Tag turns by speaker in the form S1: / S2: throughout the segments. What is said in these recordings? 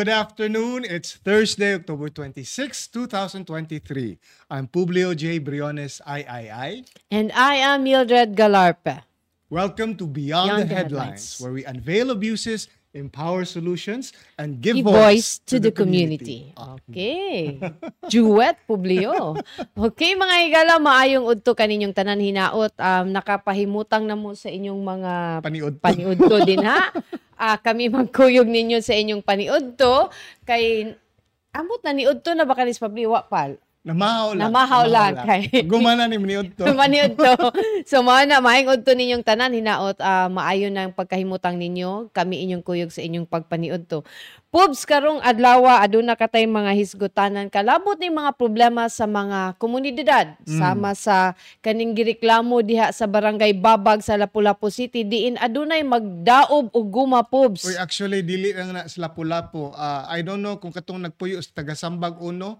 S1: Good afternoon. It's Thursday, October 26, 2023. I'm Publio J. Briones, III.
S2: And I am Mildred Galarpe.
S1: Welcome to Beyond,
S2: Beyond
S1: the,
S2: the
S1: Headlines,
S2: Headlines.
S1: where we unveil abuses, empower solutions, and give
S2: Give
S1: voice,
S2: voice to the community. Okay. Duet, Publio. Okay, mga higala, maayong udto kaninyong tanan hinaot. Um, nakapahimutang na mo sa inyong mga
S1: Paniod.
S2: paniudto din ha. Ah, kami magkuyog ninyo sa inyong paniudto. Kay, amot na niudto na ba kanis Pabliwa pal?
S1: Namahaw lang.
S2: Namahaw lang kay-
S1: Gumana ni Mniod to.
S2: Maniud to. So mao na maayong udto ninyong tanan hinaot ah, maayo ng pagkahimutang ninyo kami inyong kuyog sa inyong pagpaniud to. Pubs karong adlaw aduna katay mga hisgutanan kalabot ni mga problema sa mga komunidad sama sa kaning gireklamo diha sa barangay Babag sa Lapu-Lapu City diin adunay magdaob og guma pubs.
S1: Uy, actually, dili lang na sa Lapu-Lapu. Ah, I don't know kung katong nagpuyo sa taga-sambag uno,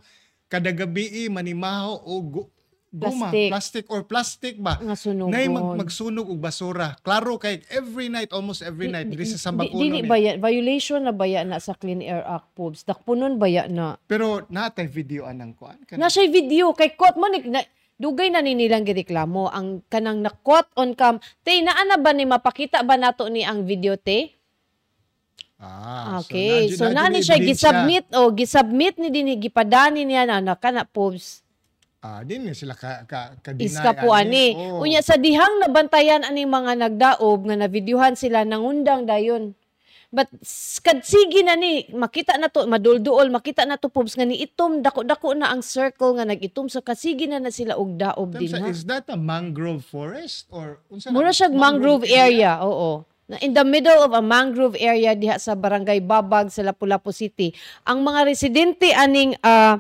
S1: kada gabi manimahaw o gu- guma,
S2: Plastic.
S1: plastic or plastic ba?
S2: nga sunugon.
S1: Nay mag magsunog og basura. Klaro kay every night, almost every night diri sa Sambag
S2: Di-
S1: Uno.
S2: dili
S1: ni.
S2: baya violation na baya na sa Clean Air Act pubs. Dakpunon baya na.
S1: Pero natay video anang kuan.
S2: Na siya video kay quote mo na, dugay na ni nilang gireklamo ang kanang na quote on cam. Te naa na ba ni mapakita ba nato ni ang video te?
S1: Ah,
S2: Okay. So,
S1: na-
S2: nani
S1: na-
S2: siya gisubmit o gisubmit ni dinhi gipadani niya na na kana pubs.
S1: Ah, din ni sila ka ka ka-deny
S2: Iska po ani.
S1: Oo.
S2: Unya sa dihang nabantayan ani mga nagdaob nga navideohan sila nangundang dayon. But kad sige na ni makita na to madulduol makita na to pubs nga ni itom dako-dako na ang circle nga nagitom sa kasige na na sila og daob din ha.
S1: is that a mangrove forest or unsa
S2: Mura siya mangrove area, oo. Na in the middle of a mangrove area diha sa Barangay Babag sa Lapu-Lapu City. Ang mga residente aning ah,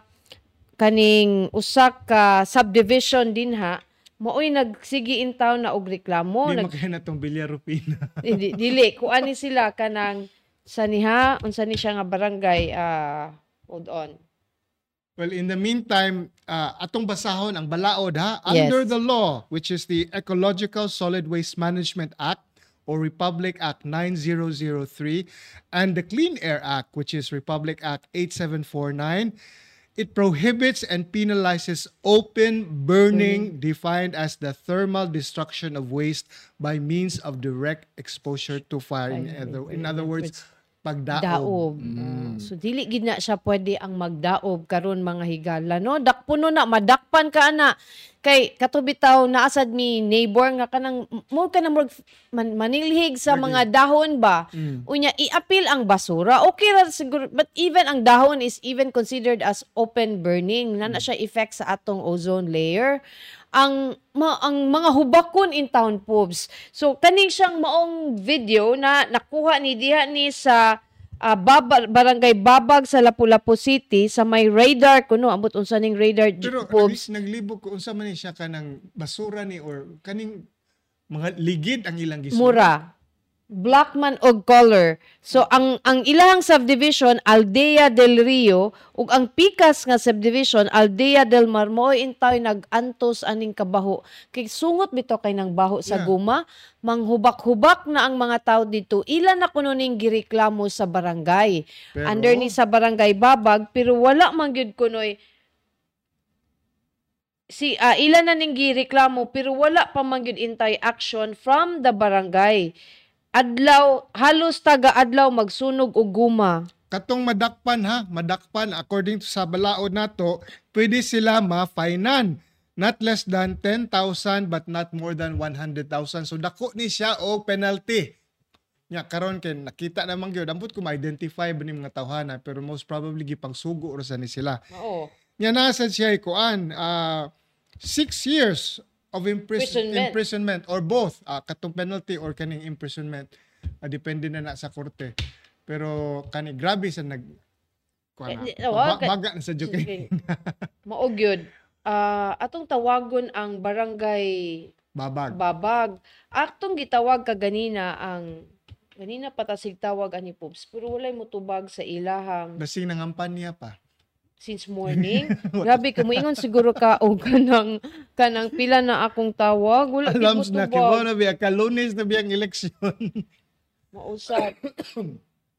S2: kaning usak ka subdivision din ha, maoy nagsigi in town na og reklamo,
S1: Di
S2: nag
S1: makaya na tong Villarupina.
S2: di, dili kuani sila kanang sa niha unsa ni siya nga barangay ah hold on.
S1: Well, in the meantime, uh, atong basahon ang balaod ha,
S2: Yes.
S1: under the law, which is the Ecological Solid Waste Management Act or Republic Act 9003 and the Clean Air Act, which is Republic Act 8749, it prohibits and penalizes open burning defined as the thermal destruction of waste by means of direct exposure to fire. In other, in other words, pagdaob.
S2: daob. Ah, so dili gid na siya pwede ang magdaob karon mga higala no. Dakpuno na madakpan ka ana. Kay katubitaw naasad mi neighbor nga kanang mo ka na man, manilhig sa mga dahon ba.
S1: Mm.
S2: Unya i-appeal ang basura. Okay ra siguro but even ang dahon is even considered as open burning. Na na siya effect sa atong ozone layer ang ma, ang mga hubakon in town pubs. So kaning siyang maong video na nakuha ni diha ni sa ah, Baba- barangay Babag sa Lapu-Lapu City sa may radar kuno ambot unsa ning radar
S1: Pero
S2: pubs.
S1: nag, naglibog ko unsa man ni siya kanang basura ni or kaning mga ligid ang ilang gisod.
S2: Mura. Blackman og color. So ang ang ilahang subdivision Aldea del Rio ug ang pikas nga subdivision Aldea del Mar mo intay nagantos aning kabaho. Kay sungot bito kay nang baho sa
S1: Yeah.
S2: guma, manghubak-hubak na ang mga tao dito. Ilan na kuno ning gireklamo sa barangay.
S1: Pero,
S2: Under ni sa barangay Babag pero wala man gyud kunoy si ah, ilan na ning gireklamo pero wala pa man gyud intay action from the barangay. Adlaw halos taga adlaw magsunog og guma.
S1: katong madakpan ha, madakpan according to sa balaod nato, pwede sila ma-finan. Not less than 10,000 but not more than 100,000. So dako ni siya o penalty. Nya karon kay nakita naman gyud ambot ko ma-identify ba ni mga tawhana pero most probably gipang sugo ra sa ni sila.
S2: Oo.
S1: Nya nasa siya kuan ah six years of impris-
S2: Imprisonment.
S1: imprisonment or both. Ah, katong penalty or kaning imprisonment. Ah, depende na na sa korte. Pero kani grabe sa nag kuan na,
S2: Eh,
S1: baga na sa joke.
S2: Mao gyud. Ah, atong tawagon ang barangay
S1: babag.
S2: Babag. Atong gitawag ka ganina ang ganina patasig tawag ani Pops pero walay mutubag sa ilahang
S1: lasing nangampan niya pa
S2: since morning. Grabe ka moingon siguro ka og kanang kanang pila na akong tawag. Wala
S1: alam
S2: mo
S1: na kibaw na biya kalunes na biyang eleksyon
S2: Mausap.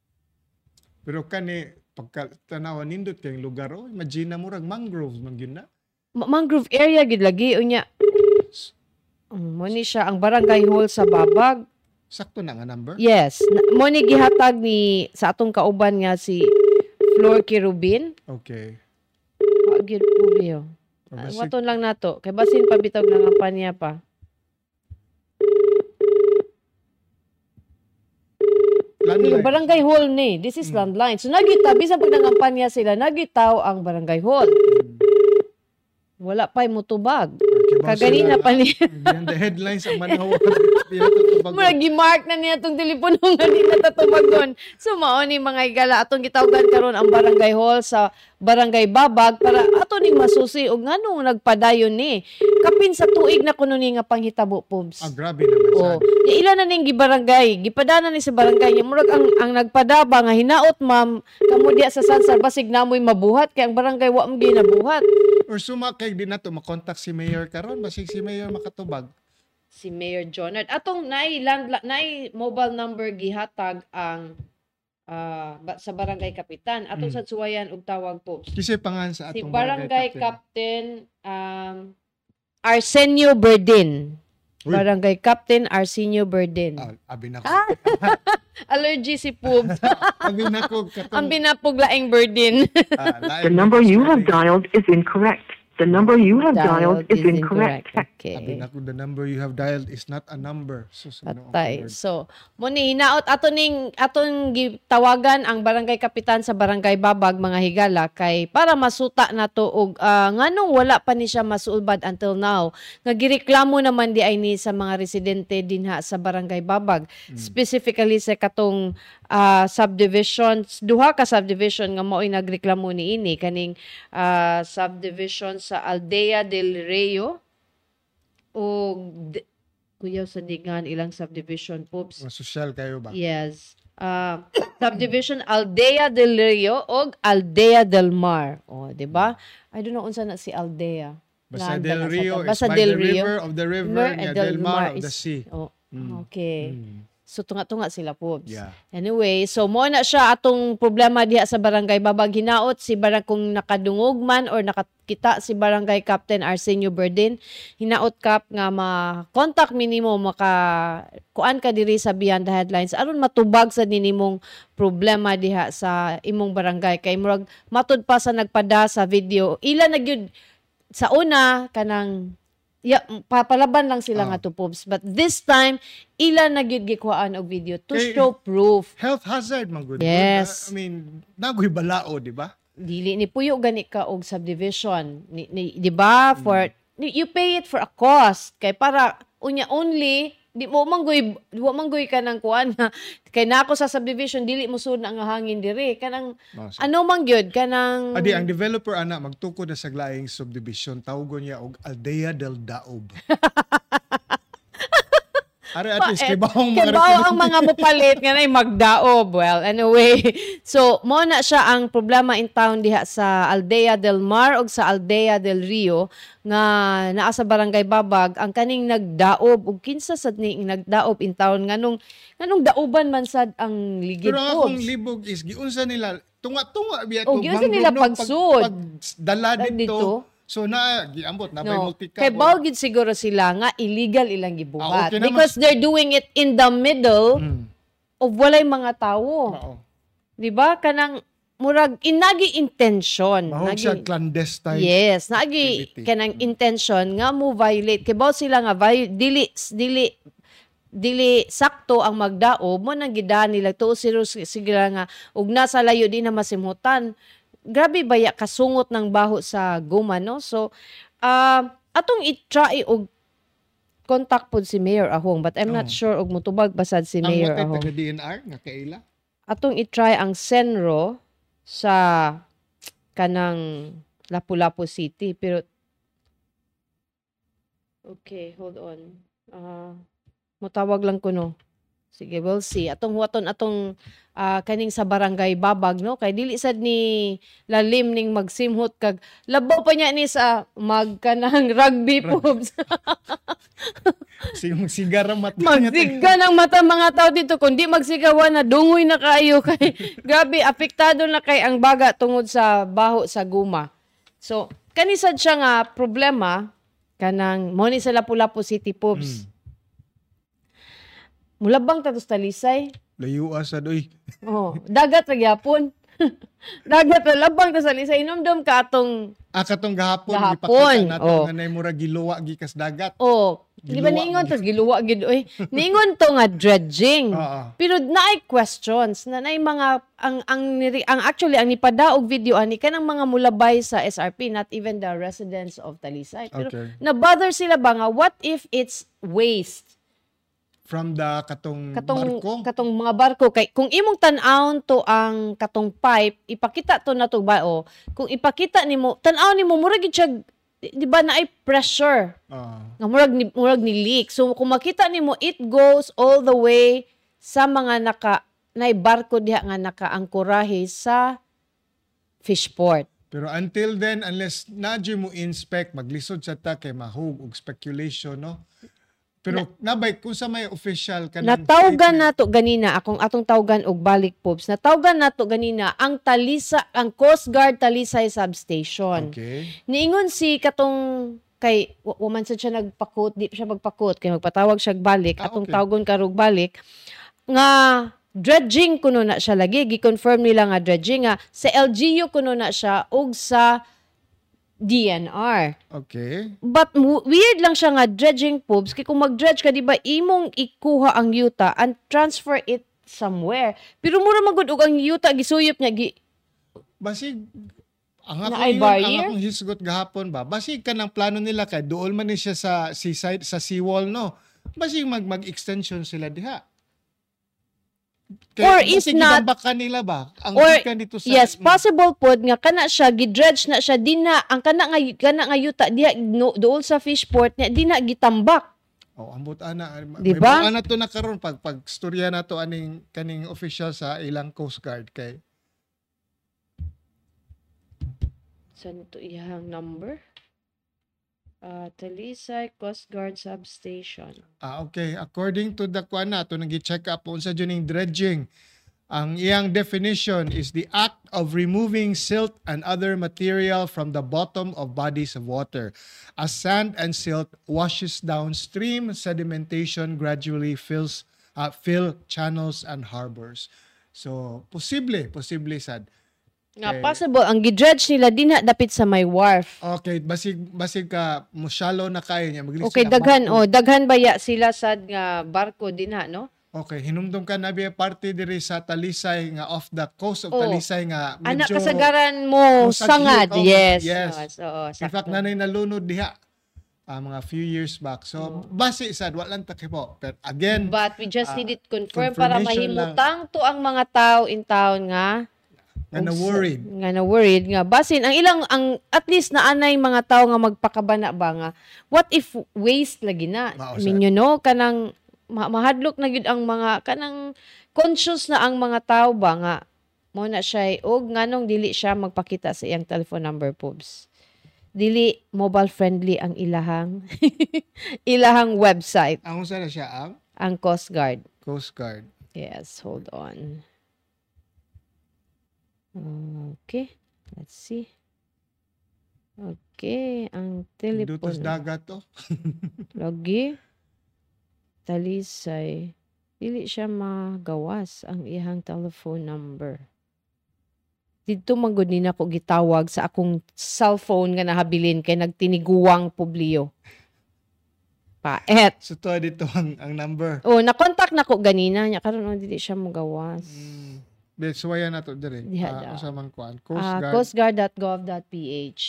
S1: pero kani pagka tanawan nindot kayong lugar oh, imagine na murag mangrove man gyud na.
S2: Ma- mangrove area gid lagi unya. Mm, Mo ni siya ang barangay hall sa Babag.
S1: Sakto na nga number.
S2: Yes, mo ni gihatag ni sa atong kauban nga si Flor Kirubin.
S1: Okay.
S2: Wa gyud po biyo.
S1: O,
S2: Ah,
S1: basi-
S2: Waton lang nato. Kay basin pabitog ng kampanya pa.
S1: landline.
S2: Yung barangay hall ni. This is
S1: Mm.
S2: landline. So nagita bisan pag nangampanya sila, nagitaw ang barangay hall.
S1: Mm.
S2: Wala pa'y mutubag. Kaganina
S1: na-
S2: pa ni.
S1: Yan the headlines ang tutubag.
S2: Murag gi-mark na niya tong telepono nga di natatubagon. So mao ni mga igala atong gitawgan karon ang barangay hall sa barangay Babag para ato ning masusi og nganong nagpadayon ni. Kapin sa tuig na kuno ni nga panghitabo pobs.
S1: Ah, grabe naman
S2: Oh,
S1: sad.
S2: ya ilan na ning gibarangay, gipadana ni sa barangay, nya murag ang ang nagpadaba nga hinaot ma'am, kamo diya sa Sansar basig namoy mabuhat kay ang barangay wa mo ginabuhat.
S1: Or suma kay di na to makontak si mayor karon basig si mayor makatubag.
S2: Si Mayor Jonard atong nay land nay mobile number gihatag ang ba- sa barangay kapitan atong
S1: Mm.
S2: sa suwayan og tawag po.
S1: Kasi pangan sa
S2: Si
S1: atong
S2: barangay
S1: captain.
S2: captain um Arsenio Berdin.
S1: Uy.
S2: Barangay Captain Arsenio Berdin.
S1: Ah, abi na ko.
S2: Ah! Allergy si Pubs.
S1: abi na ko katong
S2: Ang binapuglaing Berdin.
S1: ah,
S3: The number you have dialed is incorrect. The number you have dialed is incorrect.
S1: Abi
S2: Okay.
S1: na ko the number you have dialed is not a number. So, so
S2: Patay. So, mo ni hinaot ato ning aton gitawagan ang barangay kapitan sa barangay Babag mga higala kay para masuta na to og ah, nganong wala pa ni siya masulbad until now. Nga gireklamo naman di ay ni sa mga residente dinha sa barangay Babag. Specifically sa katong ah, subdivisions, duha ka subdivision nga mao'y nagreklamo ni ini kaning ah, subdivision sa Aldea del Rio o d- kuyaw sa Digan ilang subdivision poops.
S1: Mga social kayo ba?
S2: Yes. Uh, subdivision Aldea del Rio o Aldea del Mar. O, di ba? I don't know unsa na si Aldea.
S1: Basta
S2: Nanda
S1: Del Rio is
S2: basta
S1: by
S2: Del
S1: the
S2: Rio.
S1: river of the river,
S2: Mer-
S1: niya
S2: and
S1: Del Mar of
S2: is-
S1: the sea.
S2: Oh,
S1: Mm.
S2: okay.
S1: Mm.
S2: So tunga-tunga sila po.
S1: Yeah.
S2: Anyway, so mo na siya atong problema diha sa barangay Babag hinaot si barang kung nakadungog man or nakakita si barangay Captain Arsenio Berdin hinaot kap nga ma-contact minimo maka kuan ka diri sa Beyond the Headlines aron matubag sa ninimong problema diha sa imong barangay kay murag matud pa sa nagpada sa video ila na gyud sa una kanang ya papalaban lang sila
S1: Ah.
S2: nga to Pobs. but this time ila na gyud gikuhaan og video to
S1: Kay-
S2: show proof
S1: Health hazard, man good.
S2: Yes.
S1: I mean, nagoy balao, di ba?
S2: dili ni puyo gani ka og subdivision ni, ni- di ba for ni- you pay it for a cost kay para unya only di mo manggoy wa manggoy ka nang kuan na kay nako sa subdivision dili mo sud na nga hangin diri. Kanang
S1: so-
S2: ano man gyud kanang
S1: Adi, ang developer ana magtukod na sa glaing subdivision tawgon niya og Aldea del Daob. Are at least
S2: Paet.
S1: kibahong mga
S2: Kay bao ang mga mupalit nga nay magdaob. Well, anyway. So, mo na siya ang problema in town diha sa Aldea del Mar o sa Aldea del Rio nga naa sa Barangay Babag ang kaning nagdaob ug kinsa sad ni nagdaob in town nganong nganong daoban man sad ang ligid
S1: Pero ang akong libog is giunsa nila tunga-tunga biya
S2: Oh, giunsa nila pagsud.
S1: pag dala
S2: Dala
S1: dito.
S2: dito.
S1: So na giambot na
S2: No.
S1: multi
S2: Kay bao gid siguro sila nga illegal ilang
S1: Ah,
S2: gibuhat
S1: okay naman.
S2: because they're doing it in the middle
S1: Mm.
S2: of walay mga tawo. Di ba? Kanang murag inagi intention.
S1: Mahog
S2: Nagi-
S1: siya clandestine.
S2: Yes, nagi
S1: activity.
S2: kanang intention nga mo violate kay bao sila nga vi- dili dili dili sakto ang magdaob mo nang gidaan nila tuo sila nga ug nasa layo di na masimhutan grabe baya kasungot ng baho sa guma no so ah atong i-try og contact pod si Mayor Ahong but I'm not
S1: Oh.
S2: sure og mutubag basad si
S1: Ang
S2: Mayor Ahong
S1: taga DNR nga kaila.
S2: atong i-try ang Senro sa kanang Lapu-Lapu City pero Okay, hold on. Ah, mutawag lang ko no. Sige, we'll see. Atong huwaton atong ah, kaning sa barangay Babag no kay dili sad ni lalim ning magsimhot kag labaw pa niya ni sa mag kanang rugby pubs.
S1: Sige, magsigar ang mata.
S2: Magsiga ng mata mga tao dito. Kundi magsigawan na dungoy na kayo kay grabe apektado na kay ang baga tungod sa baho sa guma. So, kanisad siya nga problema kanang mo ni sa Lapu-Lapu City Pubs. Mulabang tatos talisay.
S1: Layo asad, uy.
S2: Oh, dagat ra gyapon. dagat ra labang ta sa lisay inomdom ka atong
S1: Ah, katong gahapon,
S2: Gahapon,
S1: ipakita nato
S2: oh.
S1: nga mura giluwa gikas dagat.
S2: Oh, di ba niingon tas giluwa gid oy. Niingon to nga dredging.
S1: Oo.
S2: Pero naay questions na naay mga ang ang ang actually ang nipadaog video ani kanang mga mulabay sa SRP not even the residents of Talisay. Pero
S1: Okay.
S2: na bother sila ba nga what if it's waste?
S1: From the katong,
S2: Katong
S1: barko.
S2: katong mga barko kay kung imong tan-awon to ang katong pipe, ipakita to na to ba o kung ipakita nimo tan-aw nimo murag gid siya di ba naay pressure
S1: Ah.
S2: nga murag ni murag ni leak. So kung makita nimo it goes all the way sa mga naka nay barko diha nga nakaangkorahe sa fishport.
S1: Pero until then, unless nadyo mo inspect, maglisod sa ta kay mahug og speculation, no? Pero nabay, kung sa may official ka
S2: Natawgan nato ganina akong atong tawgan og balik pubs. Natawgan nato ganina ang Talisa ang Coast Guard Talisay substation.
S1: Okay.
S2: Niingon si katong kay waman sad siya nagpakot, di siya magpakot kay magpatawag siya og balik
S1: Ah,
S2: atong
S1: okay.
S2: tawgon karog balik nga dredging kuno na siya lagi gi-confirm nila nga dredging nga sa LGU kuno na siya ug sa DNR.
S1: Okay.
S2: But weird lang siya nga dredging pubs kay kung mag-dredge ka di ba imong ikuha ang yuta and transfer it somewhere. Pero mura magud og ang yuta gisuyop niya gi
S1: Basig, ang ako, yun, ang akong hisgot gahapon ba, basig ka ng plano nila kay dool man ni siya sa seaside, sa seawall, no? Basig mag, mag-extension sila diha.
S2: Or if
S1: basig
S2: not-
S1: gidambak ka nila ba? Ang
S2: Or,
S1: dito sa...
S2: yes, possible pod nga kana siya gidredge na siya di na ang kana nga kana nga yuta diha no, dool sa fishport niya di na gitambak.
S1: Oh, ambot ana.
S2: Di
S1: May
S2: ba?
S1: buwan na to na karon pag pag storya na to aning kaning official sa ilang Coast Guard kay
S2: Saan to iyang number? Uh, Talisay Coast Guard Substation.
S1: Ah, okay. According to the kuan na to nagi-check up unsa jud ning dredging. Ang iyang definition is the act of removing silt and other material from the bottom of bodies of water. As sand and silt washes downstream, sedimentation gradually fills uh, fill channels and harbors. So, posible, posible sad.
S2: Nga
S1: Okay.
S2: possible ang gidredge nila di na dapit sa may wharf.
S1: Okay, basig basig ka mo shallow na kayo niya. Maglisod
S2: Okay, daghan
S1: barko.
S2: oh, daghan baya sila sad nga barko din ha, no?
S1: Okay, hinumdum ka na biya parte diri sa Talisay nga off the coast of
S2: Oh.
S1: Talisay nga
S2: Anak
S1: medyo
S2: kasagaran mo sangad.
S1: oh,
S2: yes.
S1: yes.
S2: Oo,
S1: In
S2: sakto.
S1: fact nanay nalunod diha ah, mga few years back. So base sad wa lang takipo. But again,
S2: But we just
S1: Ah,
S2: need it confirm para mahimutang to ang mga tao in town nga
S1: nga na worried.
S2: nga na worried nga. Basin ang ilang ang at least naanay mga tao nga magpakabana ba nga? What if waste lagi na? Mean you know kanang ma- mahadlok na gyud ang mga kanang conscious na ang mga tao ba nga? Mo na siya og nganong dili siya magpakita sa iyang telephone number pubs dili mobile friendly ang ilahang ilahang website.
S1: Ang usa na siya ang?
S2: Ang Coast Guard.
S1: Coast Guard.
S2: Yes, hold on. Okay, let's see. Okay, ang
S1: Dutos
S2: telepono.
S1: dagat to.
S2: Lagi. Talisay. Dili siya magawas ang iyang telephone number. Dito magud ni nako gitawag sa akong cellphone nga nahabilin kay nagtiniguang publiyo. Paet.
S1: So to dito ang, ang number.
S2: Oh, na-contact nako ganina nya karon oh, dili siya magawas.
S1: Mm. Bet suwaya na to dire.
S2: Diha
S1: Ah,
S2: daw.
S1: usa man kuan. Coast
S2: Ah,
S1: Guard.
S2: coastguard.gov.ph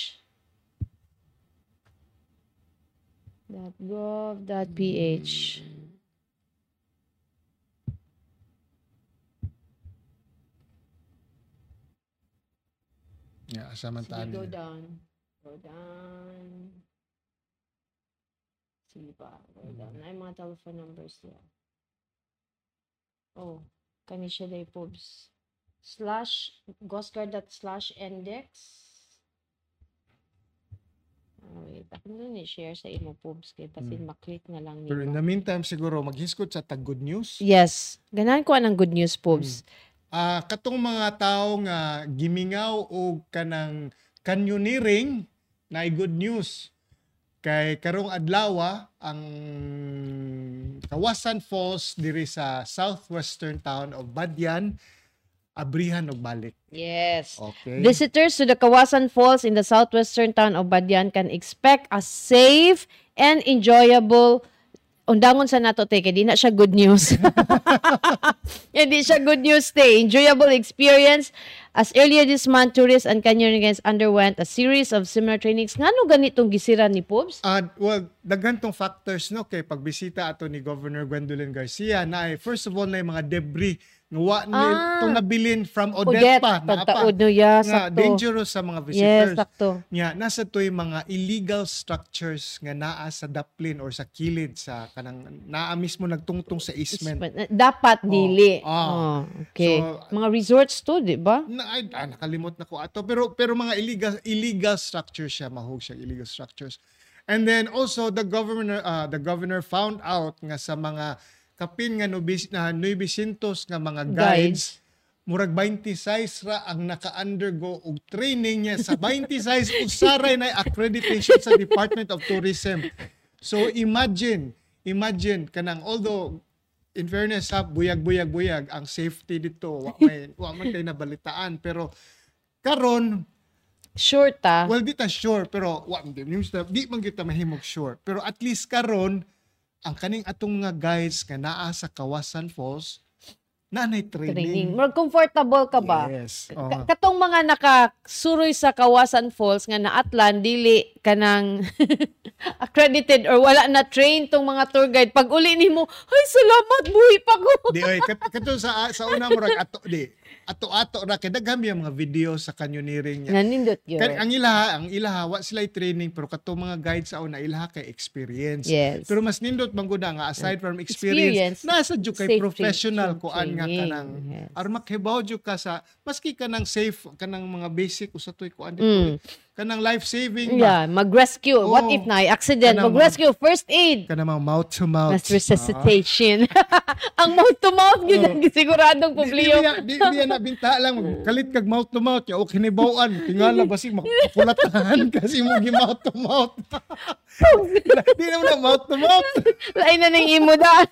S2: .gov.ph
S1: Yeah, asa man
S2: Sige, go down. Go down. Sige pa, go down. Ay, mga telephone numbers niya. Oh, kani siya day pubs. Slash, ghostguard dot slash index. wait, ako na ni share sa imo pubs kay basin maklik na lang
S1: Pero in
S2: nimo.
S1: the meantime siguro maghiskot sa tag good news.
S2: Yes, ganahan ko anang good news pubs.
S1: Ah, katong mga tao nga gimingaw og kanang canyoneering na good news. Kay karong adlaw ang Kawasan Falls diri sa southwestern town of Badyan abrihan og balik.
S2: Yes.
S1: Okay.
S2: Visitors to the Kawasan Falls in the southwestern town of Badyan can expect a safe and enjoyable undangon sa nato te kay di na siya good news. Hindi siya good news te. Enjoyable experience. As earlier this month, tourists and canyoneers underwent a series of similar trainings. Ngano ganitong gisira ni Pobs?
S1: Ah, well, daghan tong factors no kay pagbisita ato ni Governor Gwendolyn Garcia na ay, first of all na yung mga debris nga wa ni
S2: Ah.
S1: tong nabilin from Odette
S2: pagtaod no ya,
S1: nga
S2: sakto.
S1: dangerous sa mga
S2: Yes,
S1: visitors.
S2: sakto.
S1: Nya nasa toy mga illegal structures nga naa sa daplin or sa kilid sa kanang naa mismo nagtungtong sa easement.
S2: Dapat dili.
S1: ah.
S2: Oh, okay.
S1: So,
S2: mga resorts to, di ba?
S1: Na, ay, ah, nakalimot na ko ato pero pero mga illegal illegal structures siya mahog siya illegal structures. And then also the governor uh, the governor found out nga sa mga kapin nga nubis na 900 nga mga guides, murag 26 ra ang naka-undergo og training niya sa 26 usaray na accreditation sa Department of Tourism. So imagine, imagine kanang although in fairness ha, buyag-buyag-buyag ang safety dito. Wa may wa man kay nabalitaan pero karon
S2: Sure ta.
S1: well di ta sure pero wa di, di man kita mahimog sure pero at least karon ang kaning atong nga guides nga naa sa Kawasan Falls na nay
S2: training.
S1: training.
S2: Murag comfortable ka ba?
S1: Yes.
S2: Ka-
S1: oo.
S2: Katong mga nakasuroy sa Kawasan Falls nga naatlan dili kanang accredited or wala na train tong mga tour guide pag uli nimo ay salamat buhi pa ko
S1: di oy kat, kato sa sa una mo rag ato di ato-ato ra kay daghan mga video sa canyoneering niya.
S2: nanindot yun
S1: Kaya ang ilaha, ang ilaha, wa sila training pero kato mga guide sa una ilaha kay experience.
S2: Yes.
S1: Pero mas nindot man gud nga aside from experience,
S2: Experience,
S1: nasa jud kay professional
S2: tra-
S1: kuan nga kanang
S2: Yes.
S1: aron makibaw jud ka sa maski kanang safe kanang mga basic usatoy kuan dito.
S2: Mm.
S1: Kanang life saving ba?
S2: yeah mag-rescue what
S1: Oo.
S2: if na accident mag-rescue first aid
S1: Kanang mga mouth to mouth.
S2: Mass resuscitation. ang mouth to mouth yun ang siguradong
S1: Di, di, di, di, di, na binta lang kalit kag mouth to mouth ya o kinibawaan tingala basig makulatahan kasi mo gi mouth to mouth di naman na mouth to mouth
S2: Lain na ng imo da.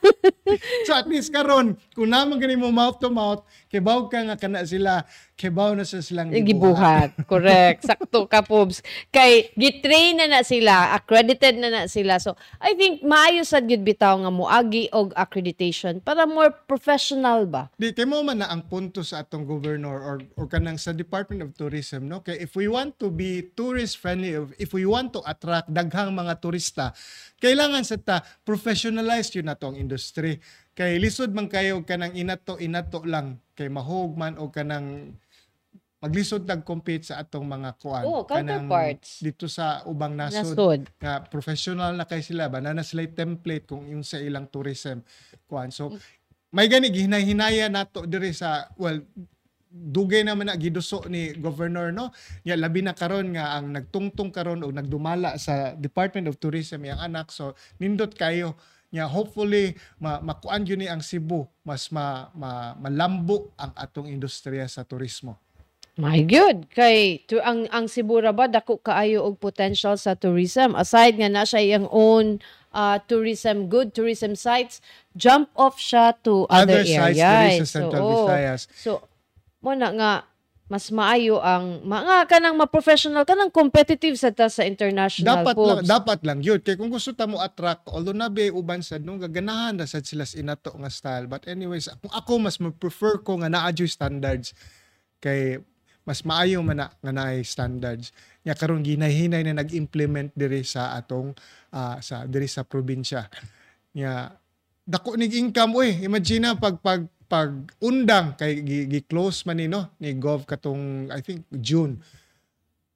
S1: so at least karon kung naman gani mo mouth to mouth kibaw ka nga kana sila na sa silang
S2: Gibuhat. Correct. Sakto ka, Pobs. Kay, gitrain na na sila, accredited na na sila. So, I think, maayo sad gyud bitaw nga moagi og accreditation para more professional ba?
S1: Di mo man na ang punto sa atong governor or or kanang sa Department of Tourism no kay if we want to be tourist friendly if we want to attract daghang mga turista kailangan sa ta professionalize yun nato ang industry kay lisod man kayo kanang inato inato lang kay mahog man o kanang maglisod tag compete sa atong mga kuan kanang
S2: counterparts.
S1: dito sa ubang nasod.
S2: Nasod.
S1: nga professional na kay sila. Ba na sila template kung yung sa ilang tourism kuan so may gani gihinay-hinaya nato diri sa well dugay naman na giduso ni governor no? Ya labi na karon nga ang nagtungtong karon o nagdumala sa Department of Tourism yang anak. So nindot kayo. Nya hopefully ma makuan gyud ni ang Cebu. Mas ma, ma malambo ang atong industriya sa turismo
S2: My good. Kay to, ang ang Cebu ra ba dako kaayo og potential sa tourism. Aside nga na siya iyang own uh, tourism good tourism sites, jump off siya to other,
S1: Other sites
S2: areas.
S1: diri sa Central
S2: oo.
S1: Visayas.
S2: So mo na nga mas maayo ang mga kanang ma-professional kanang competitive sa ta sa international
S1: dapat lang
S2: pubs.
S1: dapat lang yun kay kung gusto ta mo attract although nabe uban sad nung gaganahan na sad sila sa inato nga style but anyways kung ako mas prefer ko nga naa standards kay mas maayo man na nga naay standards. Nya karon ginahinay na nag-implement diri sa atong ah, sa diri sa probinsya. Nya dako nig income oy imagine na pag pag pag undang kay gi, gi close man ni no ni gov katong I think June.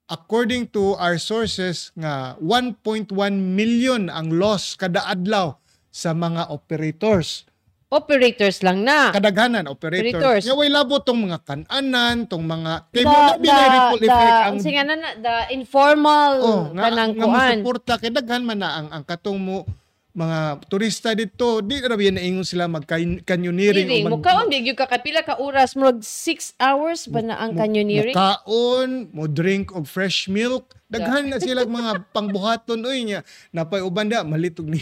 S1: According to our sources nga 1.1 million ang loss kada adlaw sa mga operators
S2: Operators lang na.
S1: kadaghanan operators.
S2: Operators.
S1: Nga way labo tong mga kananan, tong mga kay mo na ripple
S2: the,
S1: effect ang
S2: ang singa na na, the informal
S1: oh, nga,
S2: kanang
S1: nga
S2: kuan.
S1: musuporta kay daghan man na ang, ang katong mo mga turista dito di ra biya naingon sila mag canyoneering
S2: Canyoneering.
S1: o
S2: Mukaon, bigyo ka kapila ka oras, murag 6 hours ba na ang canyoneering?
S1: Mukaon, mo drink og fresh milk. Daghan na sila mga pangbuhaton oy nya. Napay uban da malitog ni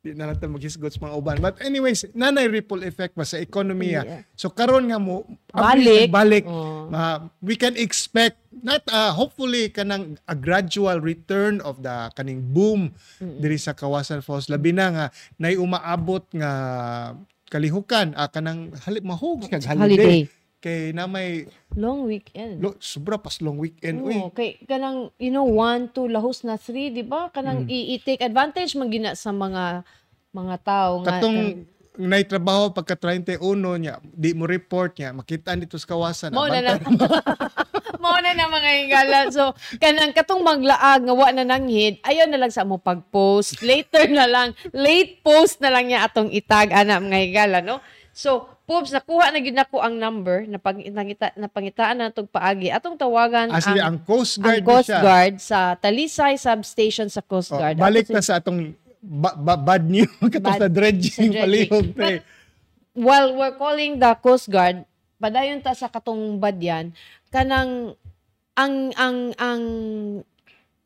S1: di na natin maghisgot sa mga uban. But anyways, nanay ripple effect ba sa ekonomiya.
S2: Yeah.
S1: So karon nga mo
S2: Balik.
S1: balik
S2: Oh.
S1: uh, we can expect not uh, hopefully kanang a gradual return of the kaning boom diri sa Kawasan Falls labi na nga nay umaabot nga kalihukan ah, kanang hali, mahog kag
S2: Holiday.
S1: holiday kay na may
S2: Long weekend.
S1: lo, sobra pas long weekend uy.
S2: Oo, kay kanang you know 1 2 lahos na 3, di ba? Kanang i- i-take advantage man gina sa mga mga tao nga
S1: katong nay trabaho pagka 31 nya di mo report nya makita dito sa kawasan
S2: Mao na na. Mao na na mga higala. So, kanang katong maglaag nga wa na nanghid, ayaw na lang sa mo pag-post. Later na lang, late post na lang niya atong itag ana mga higala, no? So, Poops, nakuha na gyud nako ang number na pag nangita na pangitaan na natong paagi. Atong tawagan
S1: Actually,
S2: ang,
S1: ang Coast
S2: ang
S1: Guard na
S2: Coast
S1: siya.
S2: Guard sa Talisay Substation sa Coast
S1: Oh,
S2: Guard.
S1: balik
S2: Ato
S1: na sa atong ba- ba- bad news katong
S2: Bad-
S1: sa dredging
S2: sa dredging.
S1: palihog
S2: But, while we're calling the Coast Guard, padayon ta sa katong badyan, kanang ang ang ang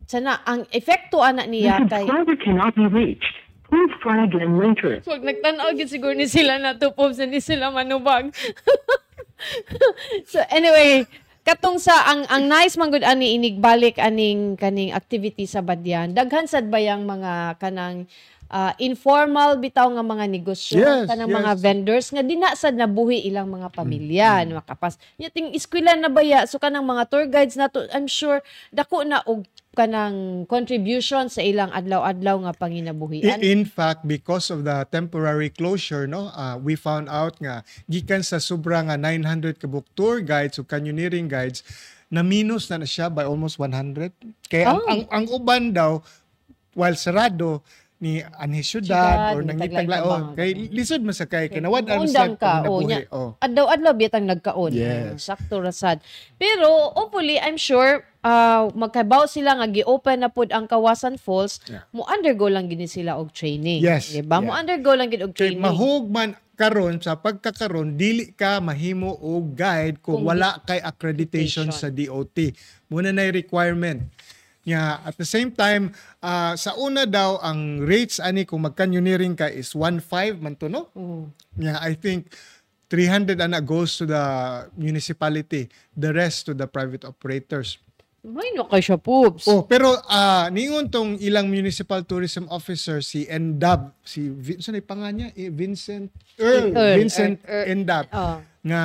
S2: sana ang epekto ana niya kay
S3: subscriber cannot be reached. Please try again later.
S2: Pag nagtanaw siguro ni sila na to pops ni sila manubag. so anyway, katong sa ang ang nice man gud ani inigbalik aning kaning activity sa Badyan. Daghan sad bayang mga kanang ah, informal bitaw nga mga negosyo
S1: Yes,
S2: kanang
S1: yes.
S2: mga vendors nga dina sad nabuhi ilang mga pamilya mm. makapas. Yating eskwela na baya so kanang mga tour guides nato I'm sure dako na og kanang contribution sa ilang adlaw-adlaw nga panginabuhian.
S1: I- In fact, because of the temporary closure, no, uh, we found out nga gikan sa sobra nga 900 ka book tour guides o canyoneering guides na minus na na siya by almost 100. Kaya ang,
S2: Oh.
S1: ang, ang uban daw while sarado ni anhi
S2: Syudad,
S1: or nangitagla
S2: ka
S1: oh,
S2: ba?
S1: kay lisod man sa kay kinawad ang
S2: Undang ka,
S1: sa
S2: oh, nya.
S1: oh.
S2: Adlaw-adlaw bitang nagkaon.
S1: Yes.
S2: Sakto rasad. Pero hopefully I'm sure uh, magkabaw sila nga gi-open na pud ang Kawasan Falls,
S1: Yeah.
S2: mo undergo lang gini sila og training.
S1: Yes,
S2: Diba? Mo
S1: yeah.
S2: undergo lang gid og
S1: Kay
S2: training.
S1: mahug man karon sa pagkakaron dili ka mahimo og guide kung,
S2: Kung
S1: wala kay accreditation sa DOT. Muna na requirement. Nga at the same time ah, sa una daw ang rates ani kung mag-canyoneering ka is 1.5 man to no?
S2: Mm.
S1: Yeah, I think 300 ana goes to the municipality, the rest to the private operators.
S2: May no kay siya poops.
S1: Oh, pero ah ningon tong ilang municipal tourism officer si Endab, si Vin, saan ay pangalan niya? Eh, Vincent Earl,
S2: Earl,
S1: Vincent
S2: Earl, Earl.
S1: Endab
S2: Oh.
S1: nga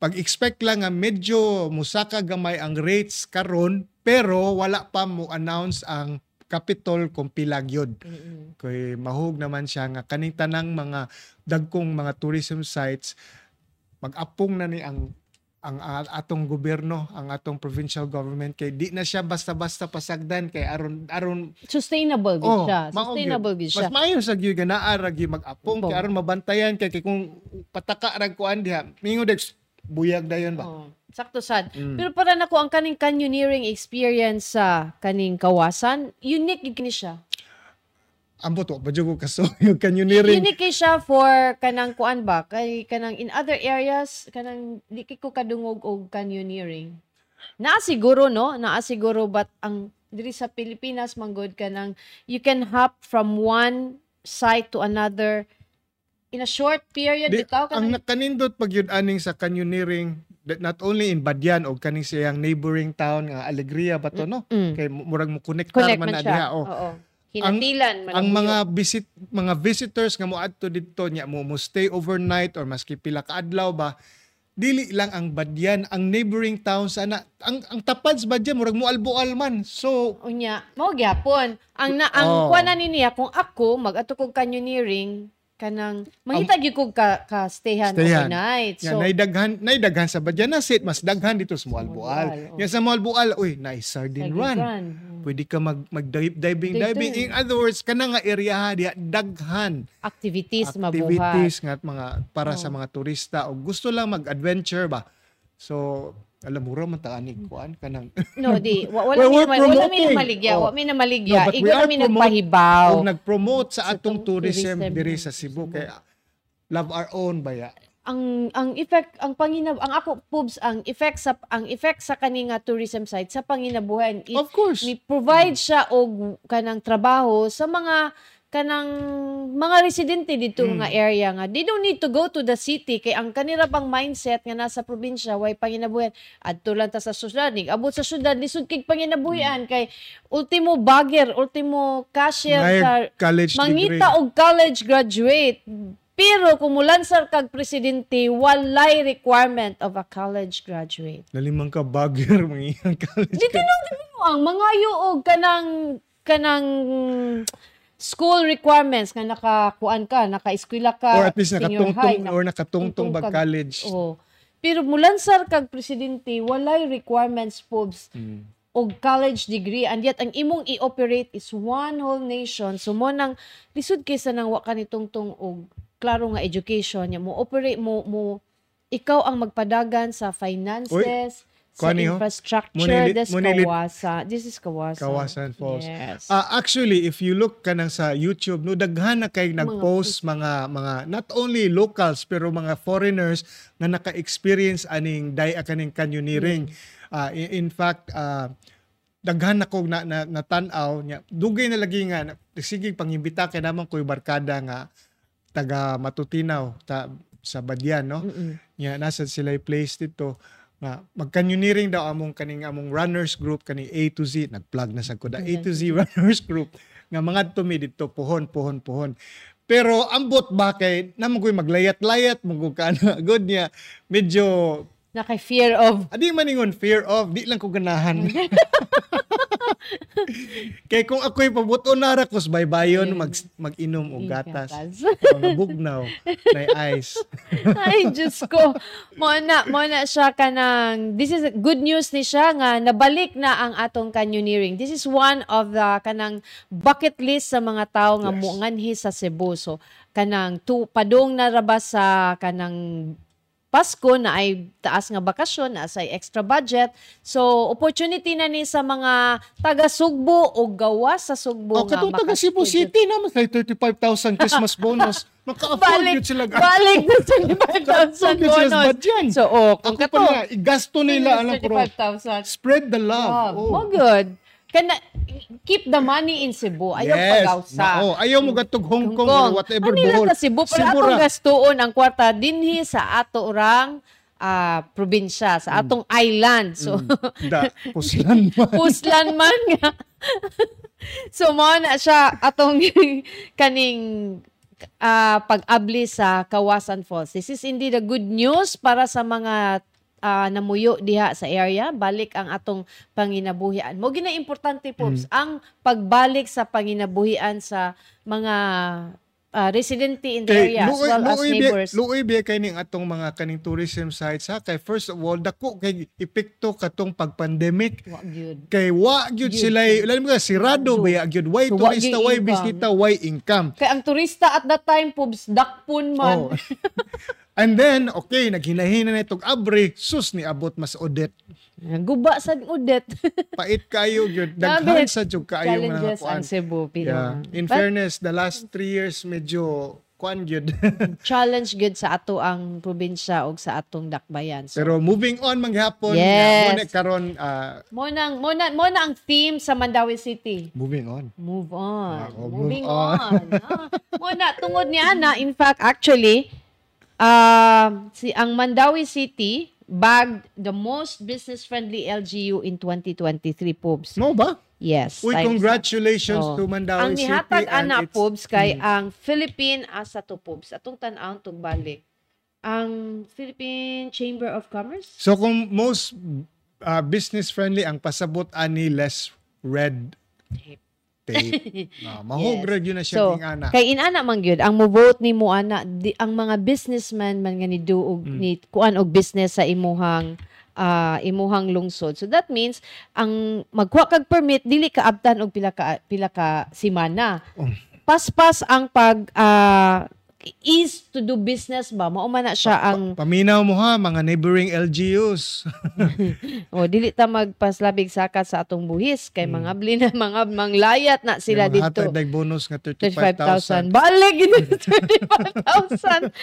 S1: pag-expect lang nga medyo musaka gamay ang rates karon pero wala pa mo announce ang capital kung pila gyud.
S2: Mm-mm.
S1: Kay mahug naman siya nga kaning tanang mga dagkong mga tourism sites mag-apong na ni ang ang atong gobyerno, ang atong provincial government kay di na siya basta-basta pasagdan kay aron aron
S2: Sustainable gid
S1: oh,
S2: siya. Sustainable gid siya.
S1: Mas maayo sa gyud nga naa ra gyud mag-apong kay aron mabantayan kay, kay kung pataka ra kuan diha. Mingo dex buyag dayon ba.
S2: Oh, sakto sad.
S1: Mm.
S2: Pero para nako ang kaning canyoneering experience sa kaning kawasan, unique gid kini siya.
S1: Ambot wa ba jud ko kaso yung canyoneering.
S2: Unique siya for kanang kuan ba kay kanang in other areas kanang di ko kadungog og canyoneering. Naa siguro no, naa siguro but ang diri sa Pilipinas manggod kanang you can hop from one site to another in a short period
S1: Di,
S2: bitaw
S1: ang
S2: kanang
S1: nakanindot pag yun aning sa canyoneering that not only in Badyan o kaning siyang neighboring town nga Alegria ba to no?
S2: Mm.
S1: Kay mu- murag mo connect man
S2: man
S1: na diha oh.
S2: Oo. Hinatilan
S1: ang
S2: buyo.
S1: mga visit mga visitors nga moadto didto nya mo mo stay overnight or maski pila ka adlaw ba dili lang ang Badyan ang neighboring towns ana ang ang tapad sa Badyan murag mo albual man so
S2: Unya, mao gyapon. Ang na ang
S1: Oh.
S2: kuan na niya kung ako mag-ato kog canyoneering kanang mangita gyud kog ka, ka stayhan
S1: Stayhan.
S2: overnight. So,
S1: naidaghan, naidaghan sa Badyan na sit, mas daghan dito sa. Moalbual,
S2: oh.
S1: Yan sa Moalbual, uy, nice sardine run.
S2: run.
S1: pwede ka mag mag diving
S2: Dito.
S1: diving in other words kana nga area diha daghan
S2: Activities, mabuhat.
S1: activities nga at mga para sa
S2: Oh.
S1: mga turista o gusto lang mag-adventure ba. So alam mo ra man ta ani kuan kanang
S2: No, di. Wa- Wala
S1: Well,
S2: mi wala mi na maligya.
S1: Oh.
S2: Wa mi na maligya.
S1: No,
S2: Igo
S1: promote-
S2: nagpahibaw.
S1: og nag-promote sa atong
S2: tong
S1: tourism
S2: tourism
S1: diri sa
S2: Cebu.
S1: Cebu kay love our own baya.
S2: ang ang effect ang panginab ang ako pubs ang effect sa ang effect sa kani nga tourism site sa panginabuhan it,
S1: Of course.
S2: ni provide siya og kanang trabaho sa mga kanang mga residente dito
S1: Mm.
S2: nga area nga they don't need to go to the city kay ang kanila bang mindset nga nasa probinsya way panginabuhan adto lang ta sa syudad nig abot sa syudad lisod kay panginabuhian kay ultimo bagger ultimo cashier
S1: Ngay
S2: sa
S1: college
S2: mangita
S1: degree.
S2: og college graduate pero kung mulansar kag presidente walay requirement of a college graduate
S1: Nalimang ka bagger mga college.
S2: di tinong ang mga og kanang kanang school requirements nga nakakuan ka naka-eskwela ka
S1: or at least
S2: senior high,
S1: nakatungtong or nakatungtong
S2: nakatungtong
S1: bag college.
S2: Oh. Pero mulansar kag presidente walay requirements pobs
S1: Mm.
S2: og college degree and yet ang imong i-operate is one whole nation so mo nang lisod kaysa nang wa ka nitungtong og klaro nga education nya mo operate mo mo ikaw ang magpadagan sa finances sa
S1: Kuani ho?
S2: infrastructure
S1: Munilit-
S2: this
S1: munilit-
S2: kawasa this is kawasa
S1: Kawasan Falls.
S2: yes
S1: Ah, actually, if you look ka sa YouTube, no, daghan na kay nag-post mga, mga, not only locals, pero mga foreigners na naka-experience aning day kaning canyoneering. Ah, in, in fact, ah, daghan na ko na, na, natanaw niya. Dugay na lagi nga, na- sige, pangimbita kay naman ko'y barkada nga, taga Matutinaw, ta, sa Badyan, no?
S2: Mm-mm.
S1: Nya nasa sila place dito nga mag-canyoneering daw among kaning among runners group kani A to Z. Nag-plug na sa ko da A to Z runners group. Nga mga tumi dito pohon pohon pohon pero ambot ba kay koy maglayat-layat mo ka na good niya. Medyo
S2: naka fear of
S1: adi man ingon fear of di lang ko ganahan kay kung ako'y pabuton na ra kus baybayon mag mag-inom og gatas o nabugnaw na ice
S2: Ay, Diyos ko. Mo na, mo na siya ka ng, this is good news ni siya nga, nabalik na ang atong canyoneering. This is one of the kanang bucket list sa mga tao nga
S1: Yes.
S2: mo nganhi sa Cebu. So, kanang tu, padong narabas sa kanang Pasko na ay taas nga bakasyon, na say extra budget. So, opportunity na ni sa mga taga Sugbo o gawa sa Sugbo
S1: O, katong taga Cebu. City naman kay 35,000 Christmas bonus. Maka-afford yun sila.
S2: balik na sa 5,000
S1: Maka-afford yun sila sa
S2: bonus.
S1: badyan.
S2: So, oh, kung
S1: Ako
S2: kato,
S1: pala, igasto nila, alam ko.
S2: 35,000.
S1: Spread the love.
S2: Oh,
S1: Oh.
S2: good. Kana, keep the money in Cebu. Ayaw pagawsa.
S1: Oo, ayaw mo gatog Hong Kong,
S2: Kong.
S1: or whatever
S2: Manila
S1: Bohol.
S2: ta Cebu. Pero
S1: Cebu
S2: atong
S1: ra.
S2: gastuon ang kwarta dinhi sa ato orang ah, probinsya,
S1: Mm.
S2: sa atong island. So,
S1: Da, puslan man.
S2: puslan man nga. so, mo na siya atong kaning ah, pag-abli sa Kawasan Falls. This is indeed a good news para sa mga ah, namuyo diha sa area. Balik ang atong panginabuhian. Mo gina importante po
S1: Mm.
S2: ang pagbalik sa panginabuhian sa mga ah, residente in the
S1: Kay
S2: area as
S1: luoy
S2: well as
S1: luoy biya,
S2: neighbors.
S1: luoy biya kay ning atong mga kaning tourism sites ha kay first of all dako kay epekto katong pag-pandemic
S2: Wa gyud.
S1: kay wa gyud sila mo ka sirado
S2: Gyud.
S1: ba gyud why
S2: So,
S1: turista why bisita why income
S2: Kay ang turista at that time pubs dakpon man.
S1: Oh. And then, okay, naghinahina na itong abre, sus ni abot mas odet.
S2: Guba sa udet.
S1: Pait kayo, yun. Daghan sa jug kaayo mga
S2: Challenges ang Cebu. Pero,
S1: Yeah. In
S2: But
S1: fairness, the last three years, medyo kuan gyud.
S2: challenge good sa ato ang probinsya o sa atong dakbayan. So,
S1: Pero moving on, manghapon,
S2: Yes.
S1: muna karon ah,
S2: mo nang mo na mo na ang theme sa Mandawi City.
S1: moving on.
S2: Move on.
S1: Ako, move
S2: Moving
S1: on.
S2: on. Ah, mo na tungod ni Ana, in fact actually um si ang Mandawi City bagged the most business friendly LGU in 2023 Pobs.
S1: Mo ba?
S2: Yes.
S1: Uy, congratulations
S2: Oh.
S1: to Mandawi
S2: ang
S1: City.
S2: nihatag
S1: and
S2: ana Pobs kay
S1: Mm.
S2: ang Philippine asa to Pobs. Atong tan-aw tong balik. Ang Philippine Chamber of Commerce
S1: So kung most ah, business friendly ang pasabot ani less red
S2: Tape.
S1: Tape. Ah, mahograd yun na siya
S2: So,
S1: king ana.
S2: kay inana man gyud ang mo vote ni mo ana di, ang mga businessman man nga ni duog
S1: Mm.
S2: ni kuan og business sa imuhang ah, imuhang lungsod. So that means ang magkuha kag permit dili ka abtan og pila ka pila ka semana.
S1: Oh.
S2: Paspas ang pag ah, ease to do business ba mao man na siya ang
S1: Paminaw mo ha, mga neighboring LGUs.
S2: o dili ta magpaslabig sakat sa atong buhis kay mga bli na mga manglayat na sila
S1: Yung mga
S2: dito.
S1: hatag dag bonus nga
S2: 35,000.
S1: 35,000.
S2: Balik gid 35,000.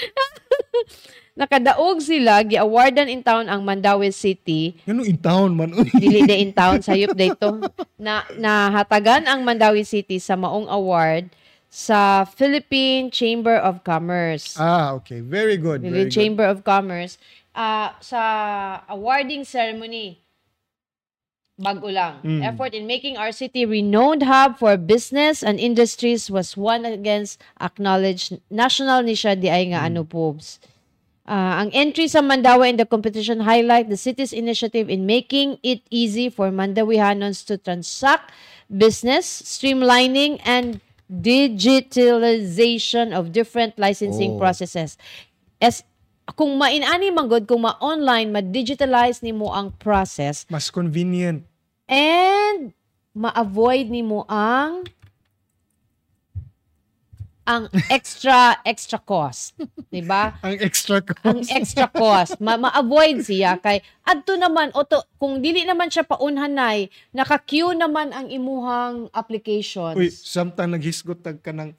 S2: Nakadaog sila gi-awardan in town ang Mandawi City
S1: Ano in town man?
S2: Dili de in town sayop dayto na nahatagan ang Mandawi City sa maong award sa Philippine Chamber of Commerce.
S1: ah, okay. Very good.
S2: Philippine
S1: Very good.
S2: Chamber of Commerce ah, sa awarding ceremony. Bago lang.
S1: Mm.
S2: Effort in making our city renowned hub for business and industries was one against acknowledged national ni siya di ay nga
S1: Mm.
S2: ano pobs. Ah, ang entry sa Mandawi in the competition highlight the city's initiative in making it easy for Mandawihanons to transact business, streamlining and digitalization of different licensing
S1: Oh.
S2: processes. As kung mainani manggod kung ma-online, ma-digitalize nimo ang process
S1: Mas convenient.
S2: and ma-avoid nimo ang ang extra extra cost, 'di ba?
S1: Ang extra
S2: ang
S1: cost.
S2: extra cost ma- ma-avoid siya kay adto naman oto kung dili naman siya paunhanay naka-queue naman ang imuhang applications
S1: Uy, samtang naghisgot tag ka ng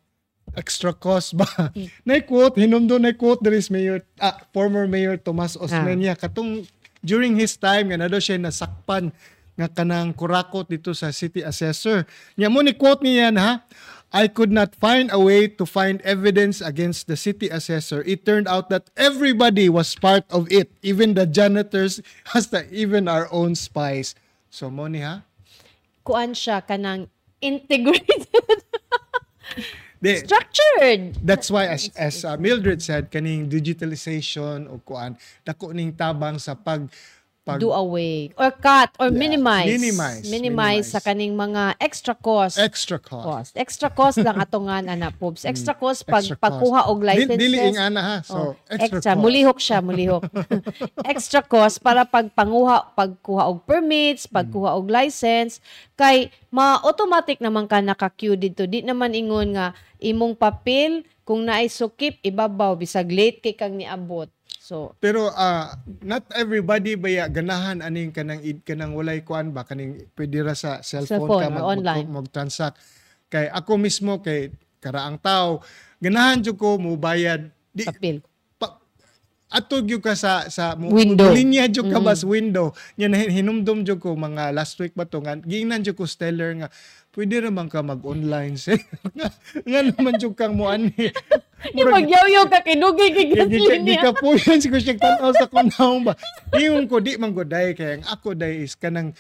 S1: extra cost ba?
S2: Hmm.
S1: Na-quote, hinumdo na-quote there is Mayor, ah, former Mayor Tomas Osmeña. Katong during his time, nga na daw siya nasakpan nga kanang kurakot dito sa city assessor. Nya mo ni quote niya ha. I could not find a way to find evidence against the city assessor. It turned out that everybody was part of it, even the janitors, hasta even our own spies. So mo ni ha?
S2: kuan siya kanang integrated
S1: Di,
S2: structured
S1: That's why as as uh, Mildred said kaning digitalization o kuan dako ning tabang sa pag pag
S2: do away or cut or
S1: Yeah,
S2: minimize
S1: minimize,
S2: minimize
S1: minimize.
S2: sa kaning mga extra cost
S1: extra cost.
S2: cost extra cost lang ato nga ana pobs extra cost pag
S1: Extra cost.
S2: pagkuha og licenses
S1: Dili ing ana ha.
S2: Oh,
S1: So extra, cost.
S2: Mulihok siya, mulihok. extra cost para pag panguha, pagkuha og permits, pagkuha og license, kay ma-automatic naman ka naka-queue dito. Di naman ingon nga imong papel kung naay sukip ibabaw bisag late kay kang niabot. So,
S1: Pero ah, not everybody baya ganahan aning kanang id kanang walay kuan ba kaning pwede ra sa cellphone,
S2: Cellphone
S1: ka mag,
S2: online.
S1: mag, transact kay ako mismo kay karaang tao ganahan jud ko mo bayad di
S2: papel.
S1: pa, atog yung ka sa sa
S2: Window.
S1: linya jud ka ba sa window nya hinumdum jud ko mga last week ba to nga giingnan jud ko stellar nga pwede naman ka mag-online sir nga, nga naman jud kang mo ani
S2: Yung magyaw-yaw ka kinugay kay
S1: Di ka, di
S2: gasolina.
S1: ka po yan siguro siya tanaw sa kunaong ba. Ingon ko, di man ko day kaya ang ako day is kanang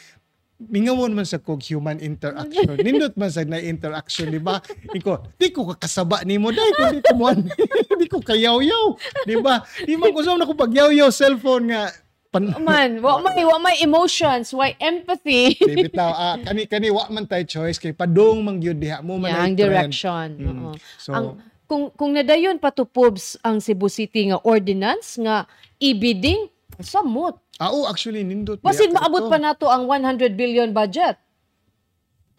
S1: mingawon man sa kog human interaction. Nindot man sa na interaction, di ba? Iko, di ko kakasaba ni mo di ko mo ani. di ko kayaw-yaw, di ba? Di man ko na ko pagyaw-yaw cellphone nga pan
S2: Man, wa may wa may emotions, why empathy.
S1: Di bitaw, ah, kani kani wa man tay choice kay padung man gyud diha mo man
S2: Yeah, ang direction.
S1: Mm. So,
S2: ang kung kung nadayon patupobs ang Cebu City nga ordinance nga e-bidding samot.
S1: ah, oh, actually nindot.
S2: Basin maabot pa nato ang 100 billion budget.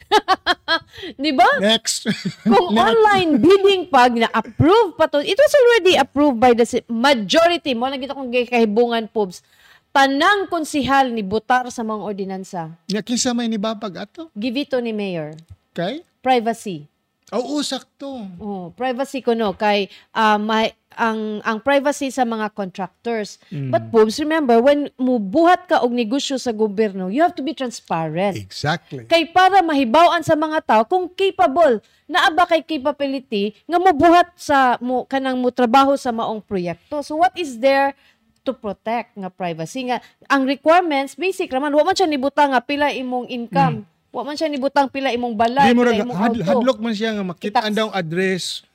S2: Di ba?
S1: Next.
S2: Kung online bidding pag na-approve pa to, it was already approved by the majority. Mo nagita kong kahibungan pobs. Tanang konsihal ni butar sa mga ordinansa.
S1: Nya kinsa may nibabag ato?
S2: Give it to ni mayor.
S1: Kay?
S2: Privacy.
S1: Oo, sakto.
S2: Oh, privacy ko no kay ah, may ang ang privacy sa mga contractors. But Bobs, remember when mubuhat ka og negosyo sa gobyerno, you have to be transparent.
S1: Exactly.
S2: Kay para mahibaw-an sa mga tao kung capable naa ba kay capability nga mobuhat sa mo kanang mo trabaho sa maong proyekto. So what is there to protect nga privacy nga ang requirements basic raman wa man siya nibutang nga pila imong income. Wa man siya nibutang pila imong balay, pila imong
S1: had,
S2: auto.
S1: hadlok man siya nga makita ang daw address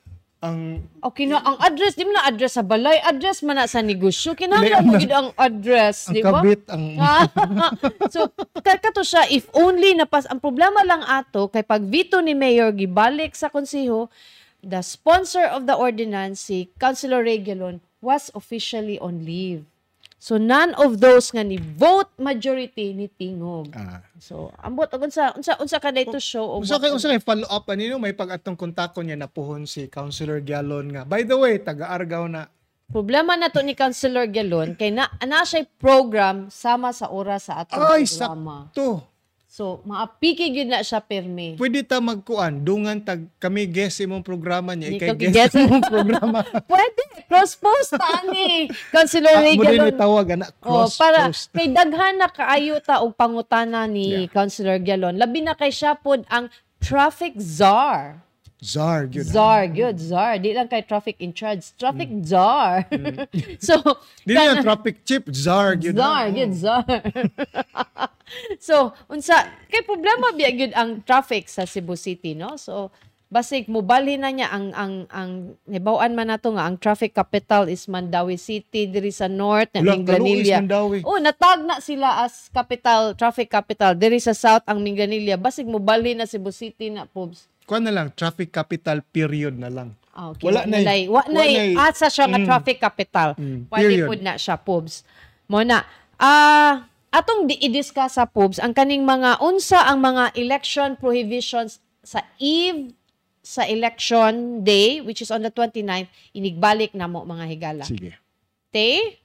S1: ang
S2: Okay na, ang address, di mo na address sa balay, address man na sa negosyo. Kinahanglan mo
S1: na.
S2: gid ang address,
S1: ang
S2: di ba?
S1: kabit ang
S2: Ah, so, kato siya, if only napas, ang problema lang ato, kay pag veto ni Mayor gibalik sa konseho, the sponsor of the ordinance, si Councilor Regulon, was officially on leave. So none of those nga ni vote majority ni tingog.
S1: Ah.
S2: So ambot og unsa unsa unsa ka dito show og
S1: Unsa kay unsa kay follow up anino may pag-atong kontakon niya napuhon si Councilor Gialon nga. By the way, taga-Argao na.
S2: Problema na to ni Councilor Galon kay na ana siya program sama sa oras sa atong
S1: Ay,
S2: programa.
S1: sakto.
S2: So maapiki gyud na siya permi.
S1: Pwede ta magkuan dungan tag kami guest imong programa niya ikay
S2: gi-guess.
S1: imong programa.
S2: Pwede cross post ani Councilor
S1: Ah,
S2: Galon.
S1: tawag ana
S2: Oh,
S1: cross
S2: para
S1: post.
S2: kay daghan na kaayo ta og pangutana ni Councilor Galon. Labi na kay siya pod ang traffic czar.
S1: Zar gyud.
S2: Czar, good, czar. Di lang kay traffic in charge. Traffic czar. so,
S1: Mm. Dili na traffic chip, Zar gyud.
S2: czar, good, czar. so, unsa, kay problema biya gyud ang traffic sa Cebu City, no? So, basig mobalhin na niya ang ang ang nibaw-an man nato nga ang traffic capital is Mandawi City diri sa north
S1: Wala,
S2: Minglanilla. Oh, natag na sila as capital, traffic capital diri sa south ang Minglanilla. Basig mobalhin na Cebu City na pobs.
S1: Kuan na lang traffic capital period na lang.
S2: Okay.
S1: Wala
S2: Wa
S1: na
S2: na'y- Wa na asa siya nga
S1: Mm.
S2: traffic capital.
S1: Mm, period.
S2: pud na siya, Pobs. Mo na. Ah, atong di i-discuss sa Pobs ang kaning mga unsa ang mga election prohibitions sa eve sa election day which is on the 29th inigbalik na mo mga higala.
S1: Sige.
S2: Te?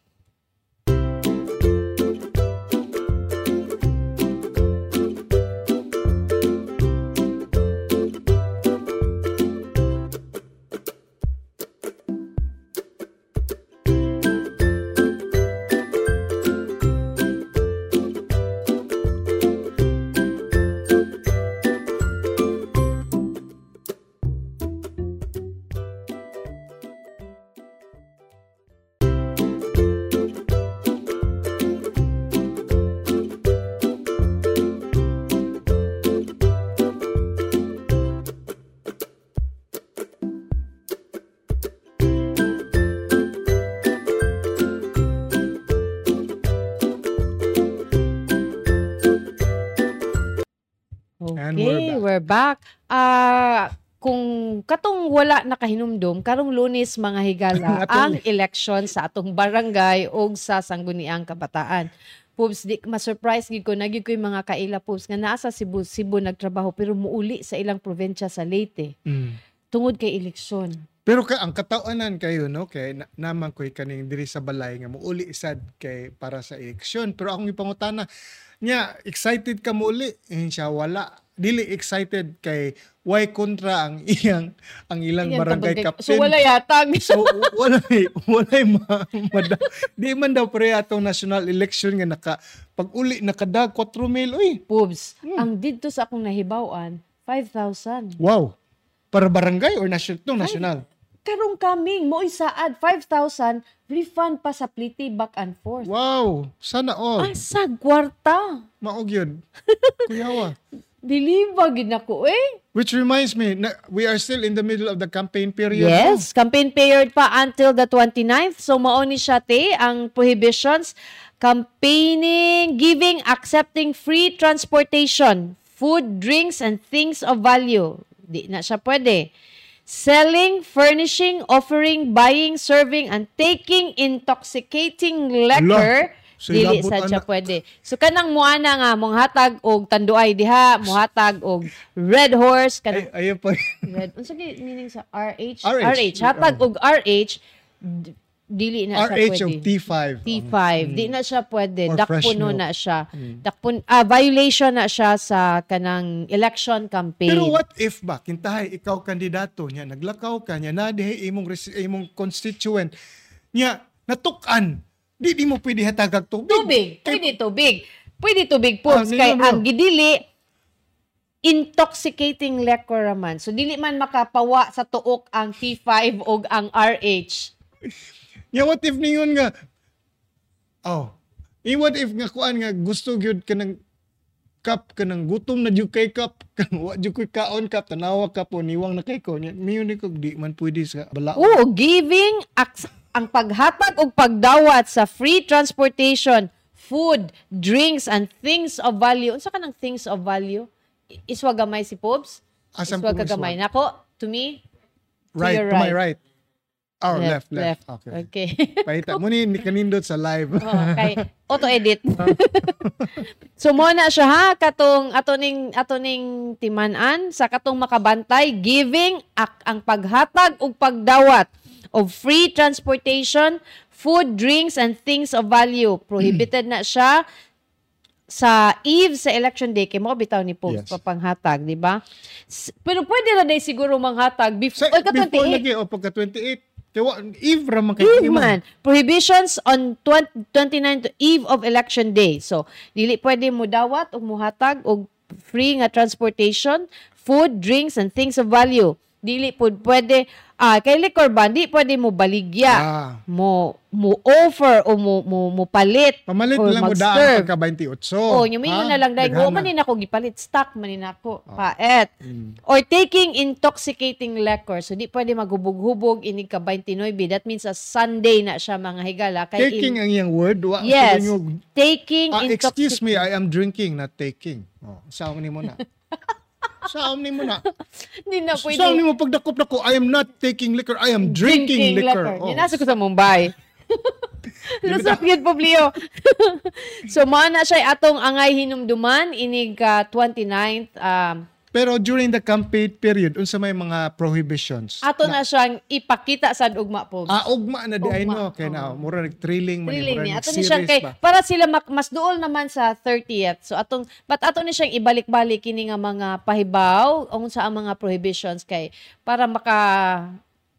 S1: We're
S2: back. Ah, kung katong wala nakahinumdum, karong lunes mga higala, ang election sa atong barangay o sa Sangguniang Kabataan. Pubs, di ma-surprise gid ko, nagig ko yung mga kaila Pubs, nga naa sa Cebu, Cebu nagtrabaho, pero muuli sa ilang probinsya sa Leyte.
S1: Mm.
S2: Tungod kay eleksyon.
S1: Pero ka ang katawanan kayo no kay na, naman ko'y kaning diri sa balay nga muuli sad kay para sa eleksyon pero akong ipangutana nya excited ka muuli eh, siya wala dili excited kay why kontra ang iyang ang ilang
S2: Ayan,
S1: barangay
S2: tabagay-
S1: captain
S2: So wala yatag.
S1: So, wala wala ma, mada, di man daw pre atong national election nga naka pag uli nakada 4 mil uy
S2: Pubs,
S1: Hmm.
S2: ang didto sa akong nahibawan, 5,000.
S1: wow para barangay or national to national
S2: Karong kaming, mo isaad, 5,000, refund pa sa pliti back and forth.
S1: wow sana all
S2: Asa kwarta?
S1: maog yun kuyawa
S2: Diliba gid nako eh.
S1: Which reminds me, na, we are still in the middle of the campaign period.
S2: Yes, campaign period pa until the 29th. So mao ni siya te ang prohibitions campaigning, giving, accepting free transportation, food, drinks and things of value. Di na siya pwede. Selling, furnishing, offering, buying, serving, and taking intoxicating liquor.
S1: Lah, so
S2: dili sad siya pwede. So kanang muana nga mong hatag og tanduay diha, mohatag og red horse kanang
S1: Ay, ayun pa.
S2: Red. Unsa gyud meaning sa RH?
S1: RH.
S2: Hatag og RH dili na siya
S1: RH
S2: pwede.
S1: of T5.
S2: T5. Di na siya pwede.
S1: Or
S2: Dakpuno na siya. Dakpun ah, violation na siya sa kanang election campaign.
S1: Pero what if ba, kintahay, ikaw kandidato niya, naglakaw ka niya, na imong, imong constituent, niya, natukan, di di mo pwede hatagag tubig.
S2: Tubig. Pwede tubig. Pwede tubig po.
S1: Ah,
S2: kay
S1: no.
S2: ang gidili, intoxicating liquor man. So, dili man makapawa sa tuok ang T5 o ang RH.
S1: Niya, what if ningon nga, oh, eh, what if nga kuan nga gusto gyud ka ng cup ka ng gutom na jud kay cup kan wa jud koy kaon cup tanawa ka po niwang na kay ko miyo ni ko di man pwede sa balao
S2: Oo, giving ac- ang paghatag og pagdawat sa free transportation, food, drinks, and things of value. Unsa ka ng things of value? Iswa gamay si Pobs?
S1: Asam
S2: Iswa
S1: kung
S2: ka gamay. Nako, to me,
S1: right
S2: your
S1: to my
S2: right.
S1: right Oh, left, left. Okay.
S2: Okay.
S1: Paita mo ni ni kanindot sa live.
S2: oh, kay auto-edit. so mo na siya ha katong ato ning ato ning timan-an sa katong makabantay giving ak ang paghatag ug pagdawat of free transportation, food, drinks and things of value. Prohibited na siya sa eve sa election day kay mo bitaw ni Pope
S1: Yes.
S2: papanghatag, di ba? Pero pwede na day siguro manghatag
S1: Sa,
S2: before, ka
S1: before
S2: 28.
S1: lagi o pagka 28. Tiwa, Eve ra man kay
S2: Eve man. Prohibitions on 20, 29 to eve of election day. So, dili pwede mo dawat o muhatag o free nga transportation, food, drinks, and things of value. Dili po pwede, ah, kay liquor ban, di pwede mo baligya,
S1: Ah.
S2: mo, mo offer o mo, mo, mo palit.
S1: Pamalit lang mo daan pagka 28.
S2: Oh, yung mo na lang
S1: Daghana.
S2: mo manin ako gipalit stock manin ako
S1: Oh.
S2: paet.
S1: Mm.
S2: Or taking intoxicating liquor. So di pwede magubog-hubog ini ka 29 That means sa Sunday na siya mga higala kay
S1: Taking
S2: in-
S1: ang iyang word. Wa,
S2: Yes.
S1: yung-
S2: taking
S1: Ah, excuse me, I am drinking, not taking. Oh, ni mo na. saom ni mo na.
S2: Hindi na pwede.
S1: Saom ni mo pagdakop na ko, I am not taking liquor, I am drinking, liquor. Oh.
S2: Yan nasa ko sa Mumbai. Lusot yun, Publio. so, na siya atong angay hinumduman, inig ka 29th, um,
S1: Pero during the campaign period, unsa may mga prohibitions?
S2: ato na siyang ipakita sa ugma po.
S1: Ah, ugma na di
S2: Ugma,
S1: no. Kaya na, mura nag-thrilling man.
S2: Thrilling
S1: mura
S2: niya. Ato ni siyang kay,
S1: ba?
S2: para sila mak, mas duol naman sa 30th. So atong, but ato ni siyang ibalik-balik kini nga mga pahibaw, ung sa ang mga prohibitions kay, para maka,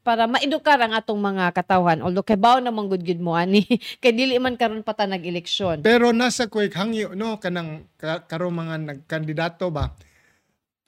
S2: para maedukar ang atong mga katawhan. Although kay baw namang good good mo ani kay dili man karon pa ta nag-eleksyon.
S1: Pero nasa quick hangyo no kanang ka, karo mga nagkandidato ba.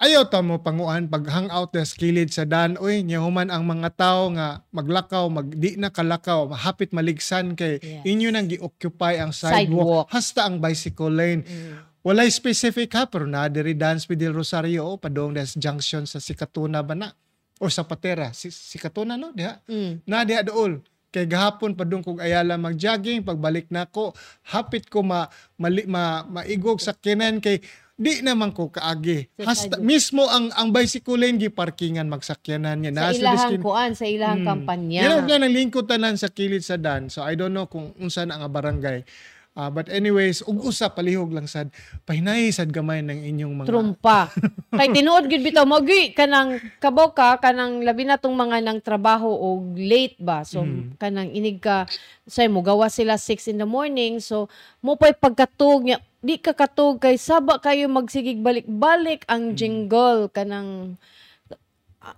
S1: Ayaw ta mo panguan pag hangout na sa kilid sa dan oy nyahuman ang mga tao nga maglakaw mag di na kalakaw hapit maligsan kay
S2: Yes.
S1: inyo nang gi-occupy ang
S2: Sidewalk.
S1: sidewalk, hasta ang bicycle lane.
S2: Mm.
S1: Walay specific ha pero na diri dance with Del Rosario o padong des junction sa Sikatuna ba na o sa Patera si, Sikatuna no diha
S2: Mm.
S1: na diha dool kay gahapon pa dong kog ayala mag-jogging pagbalik nako hapit ko ma, mali, ma maigog sa kinan kay di naman ko kaagi
S2: Sa
S1: hasta mismo ang ang bicycle lane gi parkingan magsakyanan niya
S2: Sa
S1: Nasa
S2: ilahang kuan, sa ilahang
S1: Hmm.
S2: kampanya.
S1: Yan nga nang lingkod tanan sa kilid sa dan. So I don't know kung unsa na nga barangay. Ah, but anyways, ug usa palihog lang sad. Pahinay sad gamay ng inyong mga
S2: trumpa. Kay tinuod gid bitaw magi kanang kabaw ka kanang labi na tong mga nang trabaho o late ba. So
S1: Mm.
S2: kanang inig ka say mo gawa sila 6 in the morning so mo pa'y pagkatug niya di ka katug kay saba kayo magsigig balik-balik ang jingle kanang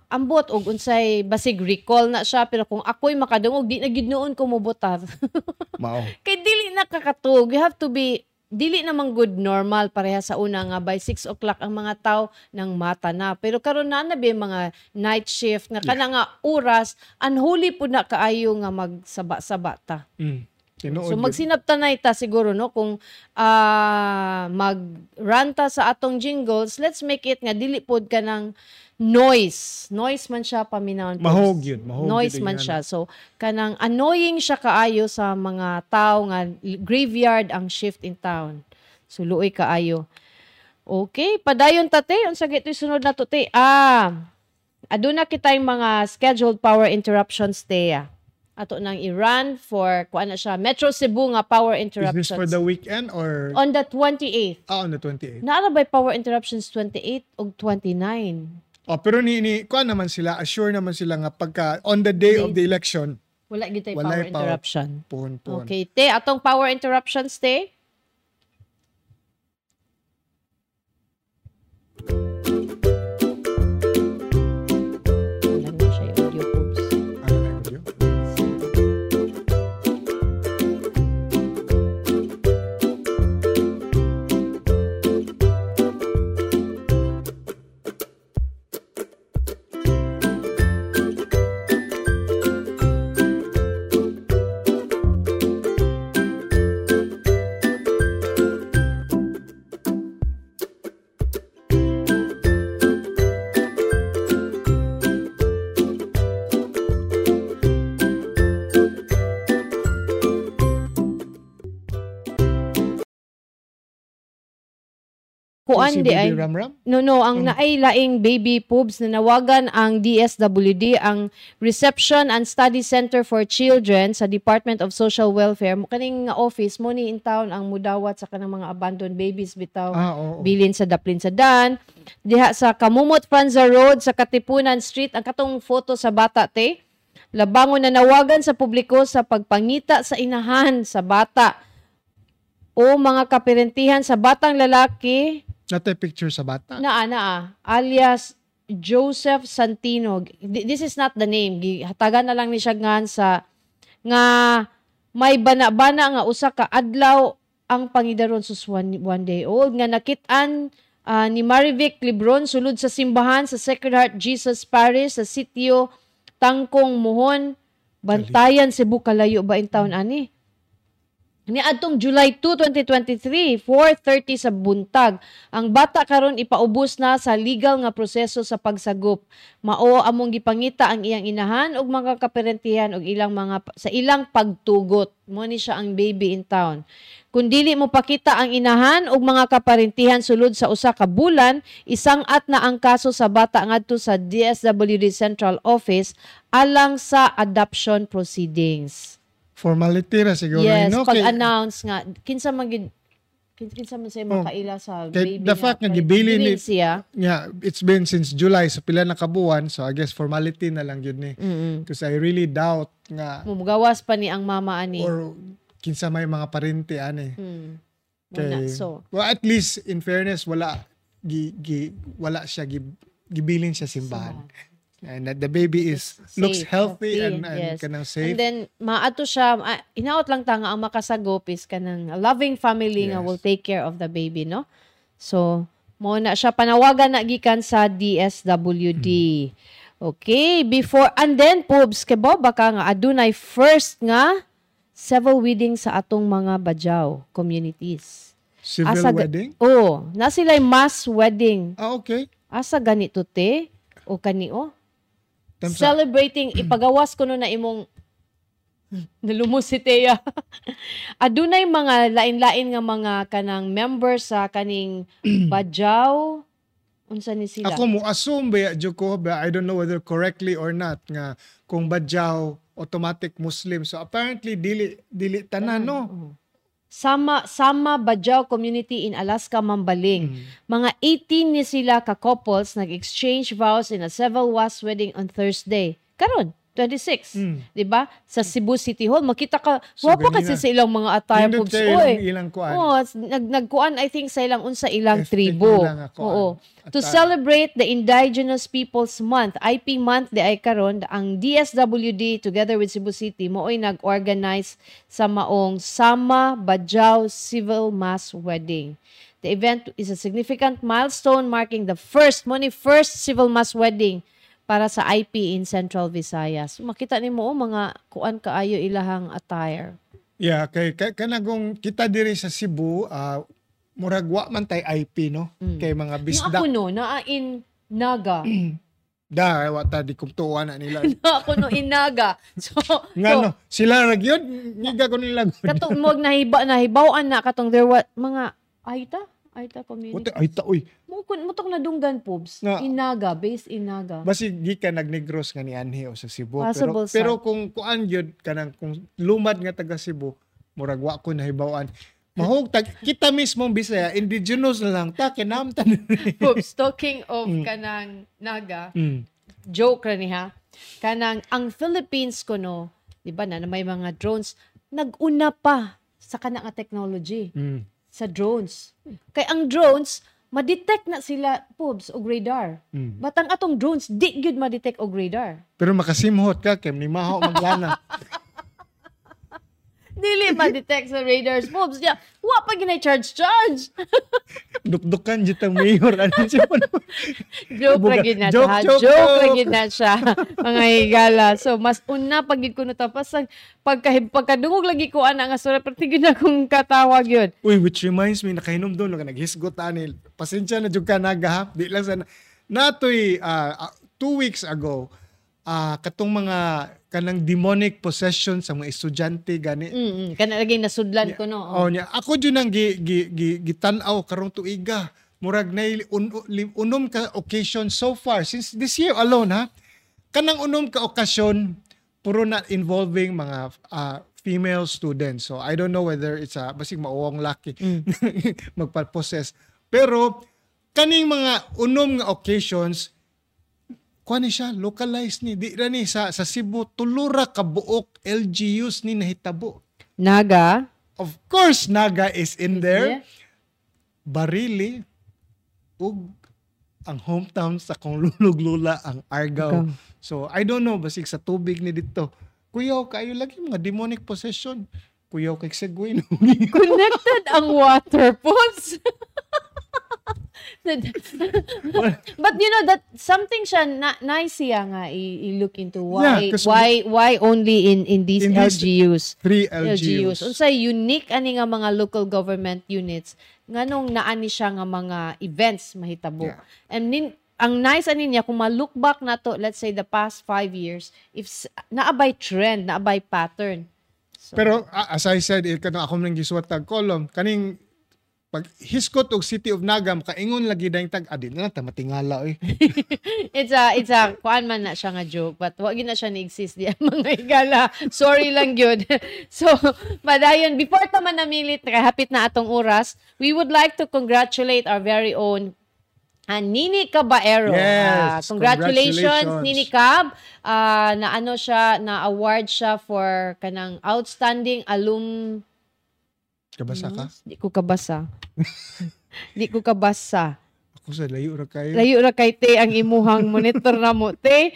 S2: ambot og unsay basig recall na siya pero kung ako'y makadungog di na gid noon ko mobutar.
S1: mao.
S2: Kay dili nakakatug. You have to be dili namang good normal pareha sa una nga by 6 o'clock ang mga tao nang mata na. Pero karon na na mga night shift nga kana nga oras unholy po na kaayo nga magsaba-saba ta.
S1: Mm. Tinuod.
S2: So
S1: yun.
S2: magsinabtanay ta siguro no kung ah magranta sa atong jingles, let's make it nga dili pod ka ng noise. Noise man siya paminawon. po.
S1: Mahog yun, mahog
S2: Noise
S1: yun
S2: man
S1: yan.
S2: siya. So kanang annoying siya kaayo sa mga tao nga graveyard ang shift in town. So luoy kaayo. Okay, padayon tate unsa gito'y sunod na to te? Ah. Aduna kitay mga scheduled power interruptions te. ah. Ato nang i-run for kuan na siya Metro Cebu nga power
S1: Is
S2: interruptions.
S1: this for the weekend or
S2: On the 28th.
S1: ah, on the 28th?
S2: Naara ba power interruptions 28 o 29?
S1: Oh, pero ni ni kuan naman sila, assure naman sila nga pagka on the day of the election,
S2: Wala gitay
S1: Walay
S2: power
S1: power.
S2: interruption.
S1: pon pon.
S2: Okay, te, atong power interruptions, te. Kuan
S1: si
S2: di ay
S1: Ramram?
S2: No, no, ang
S1: Mm.
S2: naay laing baby pubs na nawagan ang DSWD, ang Reception and Study Center for Children sa Department of Social Welfare. Mo kaning office mo ni in town ang mudawat sa kanang mga abandoned babies bitaw.
S1: Ah, oo.
S2: Bilin sa Daplin sa Dan. Diha sa Kamumot Franza Road sa Katipunan Street ang katong photo sa bata te. Labangon na nawagan sa publiko sa pagpangita sa inahan sa bata o mga kapirentihan sa batang lalaki
S1: Natay picture sa bata.
S2: Naa, naa. Alias Joseph Santino. Th- This is not the name. Hatagan na lang ni siya nga sa nga may bana-bana nga usa ka adlaw ang pangidaron sus one, one day old nga nakitaan ah, ni Marivic Libron sulod sa simbahan sa Sacred Heart Jesus Parish sa sitio Tangkong Muhon Bantayan Cebu Kalayo ba in town ani? Ni adtong July 2, 2023, 4:30 sa buntag. Ang bata karon ipaubos na sa legal nga proseso sa pagsagop. Mao among gipangita ang iyang inahan ug mga kaparentihan ug ilang mga sa ilang pagtugot. Mo ni siya ang baby in town. Kung dili mo pakita ang inahan ug mga kaparentihan sulod sa usa ka bulan, isang at na ang kaso sa bata ngadto sa DSWD Central Office alang sa adoption proceedings.
S1: Formality ra siguro.
S2: Yes,
S1: no?
S2: pag
S1: Kay-
S2: announce nga kinsa man gid kin- kinsa man say
S1: Oh,
S2: makaila sa
S1: kay
S2: baby
S1: the fact nga
S2: bilin
S1: ni-
S2: siya.
S1: Yeah, it's been since July, so pila na kabuan. So I guess formality na lang yun ni.
S2: Mm.
S1: Because I really doubt nga
S2: Mumugawas pa ni ang mama ani.
S1: or kinsa may mga parente ani.
S2: Hmm.
S1: Kay.
S2: So,
S1: well, at least in fairness wala gi, gi, wala siya gi, gibilin siya simbahan. And that the baby is looks
S2: Safe,
S1: healthy,
S2: healthy,
S1: and, and
S2: yes.
S1: kanang safe.
S2: And then maato siya ah, inaot lang ta nga ang makasagop is kanang loving family nga
S1: Yes.
S2: will take care of the baby, no? So, mo na siya panawagan na gikan sa DSWD. Okay, before and then pubs kay Bob baka nga adunay first nga civil wedding sa atong mga Bajaw communities.
S1: Civil
S2: Asa
S1: wedding?
S2: Oh, na sila'y mass wedding.
S1: Ah, okay.
S2: Asa ganito te o kanio?
S1: Tamsa.
S2: Celebrating ipagawas ko no na imong nalumos si Thea. Adunay mga lain-lain nga mga kanang members sa kaning Bajaw. Unsa ni sila?
S1: Ako mo assume ba Joko ba I don't know whether correctly or not nga kung badyaw automatic Muslim. So apparently dili dili tanan no.
S2: Oo. Sama sama Bajaw community in Alaska Mambaling.
S1: Mm.
S2: Mga 18 ni sila ka couples nag-exchange vows in a civil was wedding on Thursday. Karon 26,
S1: Mm.
S2: 'di ba? Sa Cebu City Hall makita ka
S1: So,
S2: wapo kasi sa ilang mga attire
S1: Nindot kayo
S2: Oy.
S1: ilang, ilang kuan.
S2: Oh, nag nagkuan I think sa ilang unsa ilang
S1: Ethnic
S2: tribo. Oo. To
S1: Attire.
S2: celebrate the Indigenous Peoples Month, IP month di ay karon ang DSWD together with Cebu City mooy nag-organize sa maong Sama Bajaw Civil Mass Wedding. The event is a significant milestone marking the first, money first civil mass wedding para sa IP in Central Visayas. Makita nimo oh, mga kuan kaayo ilahang attire.
S1: Yeah, kay kay kanagong kita diri sa Cebu, ah murag wa man tay IP no. Kay mga bisdak
S2: ako no, naa in Naga.
S1: da wa ta di kumtuan na nila.
S2: na ako no in Naga. So,
S1: nga
S2: so
S1: no, sila ra gyud ngiga ko nila.
S2: katong mo nahiba nahibawan na katong there what mga Aita? Aita community.
S1: Uti ay ta uy.
S2: Mo kun mo tong nadunggan pubs
S1: Nga.
S2: in Naga, based in Naga.
S1: Basi gikan nagnegros nga ni Anhe o sa Cebu.
S2: Possible,
S1: pero
S2: sir.
S1: pero kung kuan gyud kanang kung lumad nga taga Cebu, murag wa ko nahibawan. Mahog tag kita mismo Bisaya, indigenous na lang ta kinamtan.
S2: pubs talking of kanang Naga.
S1: mm.
S2: Joke ra ni ha. Kanang ang Philippines ko no, di ba na, na may mga drones naguna pa sa kanang technology.
S1: Mm.
S2: Sa drones. Kay ang drones, ma-detect na sila pubs og radar.
S1: Mm.
S2: Batang atong drones, di gyud ma-detect og radar.
S1: Pero makasimhot ka kay ni maho maglana.
S2: Dili ma-detect sa radars pubs. Ya, wa pa ginay charge charge.
S1: Dukdukan jud ang mayor ano siya pa no?
S2: joke gyud na
S1: joke,
S2: siya.
S1: joke,
S2: Joke, gyud na siya. Mga higala. So mas una pag ko tapos ang pagka pagkadungog lagi ko ana nga sura pero tigid na kong katawag yun.
S1: Uy, which reminds me nakahinom doon nga naghisgot anil. Pasensya na jud ka nagahap. Di lang sa natoy ah, two weeks ago ah katong mga kanang demonic possession sa mga estudyante gani.
S2: Mm, kana lagi nasudlan ko no.
S1: Oh, niya. Ako jud nang gi, gi, gi, gitan-aw karong tuiga. murag na un, unom ka occasion so far since this year alone ha. Kanang unom ka okasyon puro na involving mga ah, female students. So I don't know whether it's a basig mauwang lucky magpa-possess. Pero kaning mga unom nga occasions kuha ni siya localized ni di ra ni sa sa Cebu tulura ka buok LGUs ni nahitabo.
S2: Naga.
S1: Of course Naga is in there.
S2: Yeah.
S1: Barili ug ang hometown sa kong lulug-lula ang Argao.
S2: Argao.
S1: So I don't know basig sa tubig ni dito. Kuyaw kayo lagi mga demonic possession. Kuyaw kay Segway.
S2: Connected ang water pools. but you know that something siya na nice siya nga i, i-look into why
S1: Yeah,
S2: why why only in in these
S1: In
S2: LGUs.
S1: Three
S2: LGUs.
S1: LGUs.
S2: Unsay unique ani nga mga local government units nganong naani siya nga mga events mahitabo.
S1: Yeah.
S2: And nin, ang nice ani niya kung ma-look back na to let's say the past five years if naabay trend, naabay pattern. So,
S1: Pero as I said, eh, kanang ako nang gisuwat tag kolom, kaning pag hiskot og City of Nagam kaingon lagi daing tag adin na ta matingala oy.
S2: it's a it's a kuan man na siya nga joke but wag na siya ni-exist di mga igala sorry lang gyud so padayon before ta man namilit kay hapit na atong oras we would like to congratulate our very own ah, Nini Caballero.
S1: Yes,
S2: congratulations,
S1: congratulations.
S2: Nini Cab. Ah, na ano siya, na award siya for kanang outstanding alum
S1: Kabasa ka?
S2: Di ko kabasa. Di ko kabasa.
S1: Ako sa layo ra kayo.
S2: Layo ra kay te ang imuhang monitor na mo te.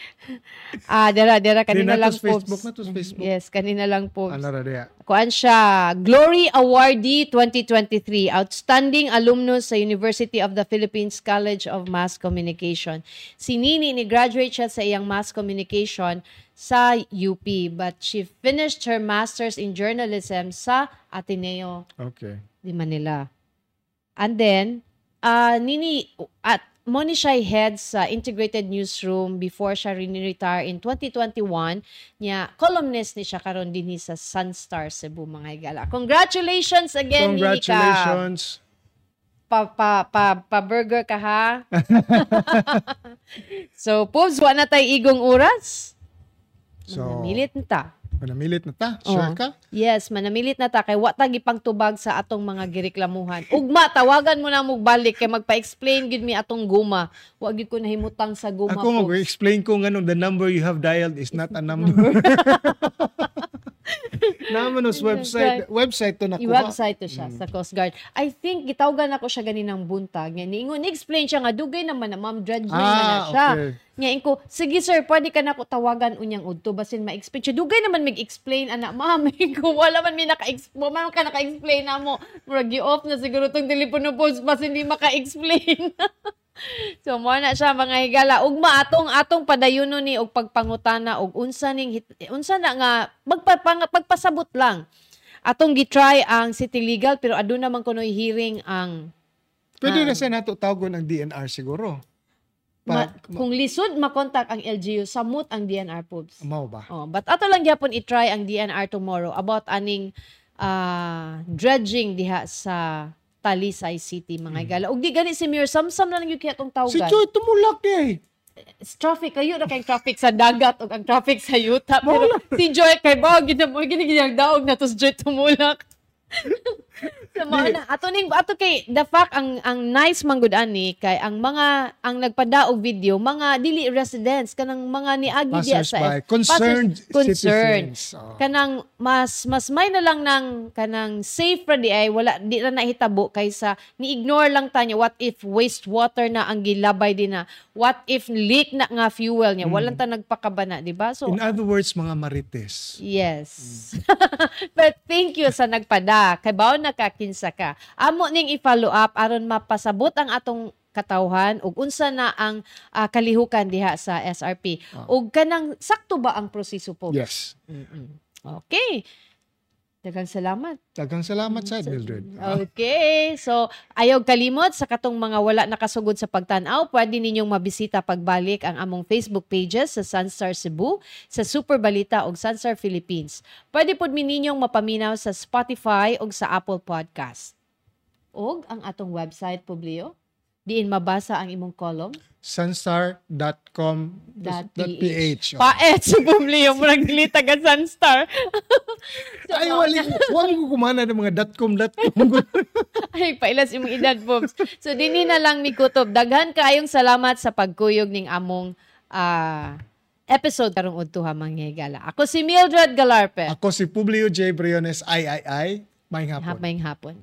S2: Ah, dara dara kanina lang po.
S1: Facebook, na tos Facebook.
S2: Yes, kanina lang po.
S1: Ano ra diya?
S2: Kuan siya, Glory Awardee 2023, Outstanding Alumnus sa University of the Philippines College of Mass Communication. Si Nini, ni-graduate siya sa iyang Mass Communication sa UP, but she finished her Master's in Journalism sa Ateneo
S1: Okay.
S2: di Manila. And then, uh, Nini, at mo ni siya head sa integrated newsroom before siya rin-retire in 2021 niya columnist ni siya karon dinhi sa Sunstar Cebu mga higala. Congratulations again.
S1: Congratulations.
S2: Pa pa pa, pa burger ka ha. so, Pubs, wa na tay igong oras.
S1: So,
S2: Manamilit na ta.
S1: Manamilit na ta. Sure
S2: Oo.
S1: ka?
S2: Yes, manamilit na ta kay wa ta gipang tubag sa atong mga gireklamuhan. Ugma tawagan mo na mo balik kay magpa-explain gid mi atong guma. Wa gid ko nahimutang sa guma.
S1: Ako mag-explain ko nganong the number you have dialed is not a number. Naman os website. Website to nakuha.
S2: I-website to siya sa Coast Guard. I think gitawgan ako siya ganinang buntag. Nga niingon explain siya nga dugay naman na ma'am dredging man na
S1: Ah,
S2: siya.
S1: okay.
S2: Nga inko, sige sir, pwede ka na ko tawagan unyang udto basin ma-explain siya. Dugay naman mag-explain ana ma'am. Inko wala man mi naka-explain, man ka naka-explain na mo. Murag off na siguro tong telepono post bas hindi maka-explain. so mo na siya mga higala ugma atong atong padayuno ni og pagpangutana og unsa ning unsa na nga magpapang, pagpasabot lang atong gitry ang city legal pero aduna man kuno hearing ang
S1: Pwede
S2: Ah.
S1: na siya nato tawagon ang DNR siguro.
S2: ma,
S1: Pa,
S2: kung lisod makontak ang LGU samot ang DNR pubs
S1: Mao ba?
S2: oh but ato lang gyapon i-try ang DNR tomorrow about aning ah, dredging diha sa Talisay City mga higala ug di gani si Mayor Samsam na lang yung kaya tong
S1: Hmm. Si
S2: tawgan
S1: Joy tumulak di eh.
S2: It's traffic kayo na kay traffic sa dagat ug ang traffic sa yuta. Pero si Joy kay bao gid mo gini gid daog na tos Joy tumulak so, mao na ato ning ato kay the fact ang ang nice man gud ani kay ang mga ang nagpadaog video mga dili residents kanang mga niagi diya sa.
S1: Concerned
S2: Passers- concerned.
S1: Oh.
S2: kanang mas mas may na lang ng kanang safe ra di ay wala di ra nahitabo kaysa ni-ignore lang tanya what if wastewater na ang gilabay din na what if leak na nga fuel niya walang ta nagpakabana di ba so
S1: In other words, mga marites.
S2: Yes. But thank you sa nagpada. Kay bao nakakinsa ka. Amo ning i-follow up aron mapasabot ang atong katawhan ug unsa na ang ah, kalihukan diha sa SRP. Ug kanang sakto ba ang proseso po?
S1: Yes.
S2: Mm-mm. Okay. Daghang salamat.
S1: Daghang salamat sa Mildred.
S2: Okay. So, ayaw kalimot sa katong mga wala nakasugod sa pagtanaw, pwede ninyong mabisita pagbalik ang among Facebook pages sa Sunstar Cebu, sa Super Balita ug Sunstar Philippines. Pwede mi ninyong mapaminaw sa Spotify ug sa Apple Podcast. Og ang atong website, Publio, diin mabasa ang imong column.
S1: sunstar.com.ph.
S2: Paet sa bumliyo mo nagdili taga Sunstar.
S1: Ay, wali, wali ko kumana ng mga dotcom, dotcom.
S2: Ay, pailas imong edad, Bobs. So, dinhi na lang ni Kutob. Daghan kayong salamat sa pagkuyog ning among ah, episode karong udto ha manghigala. Ako si Mildred Galarpe.
S1: Ako si Publio J. Briones, III. May hapon.
S2: Hapmayng hapon.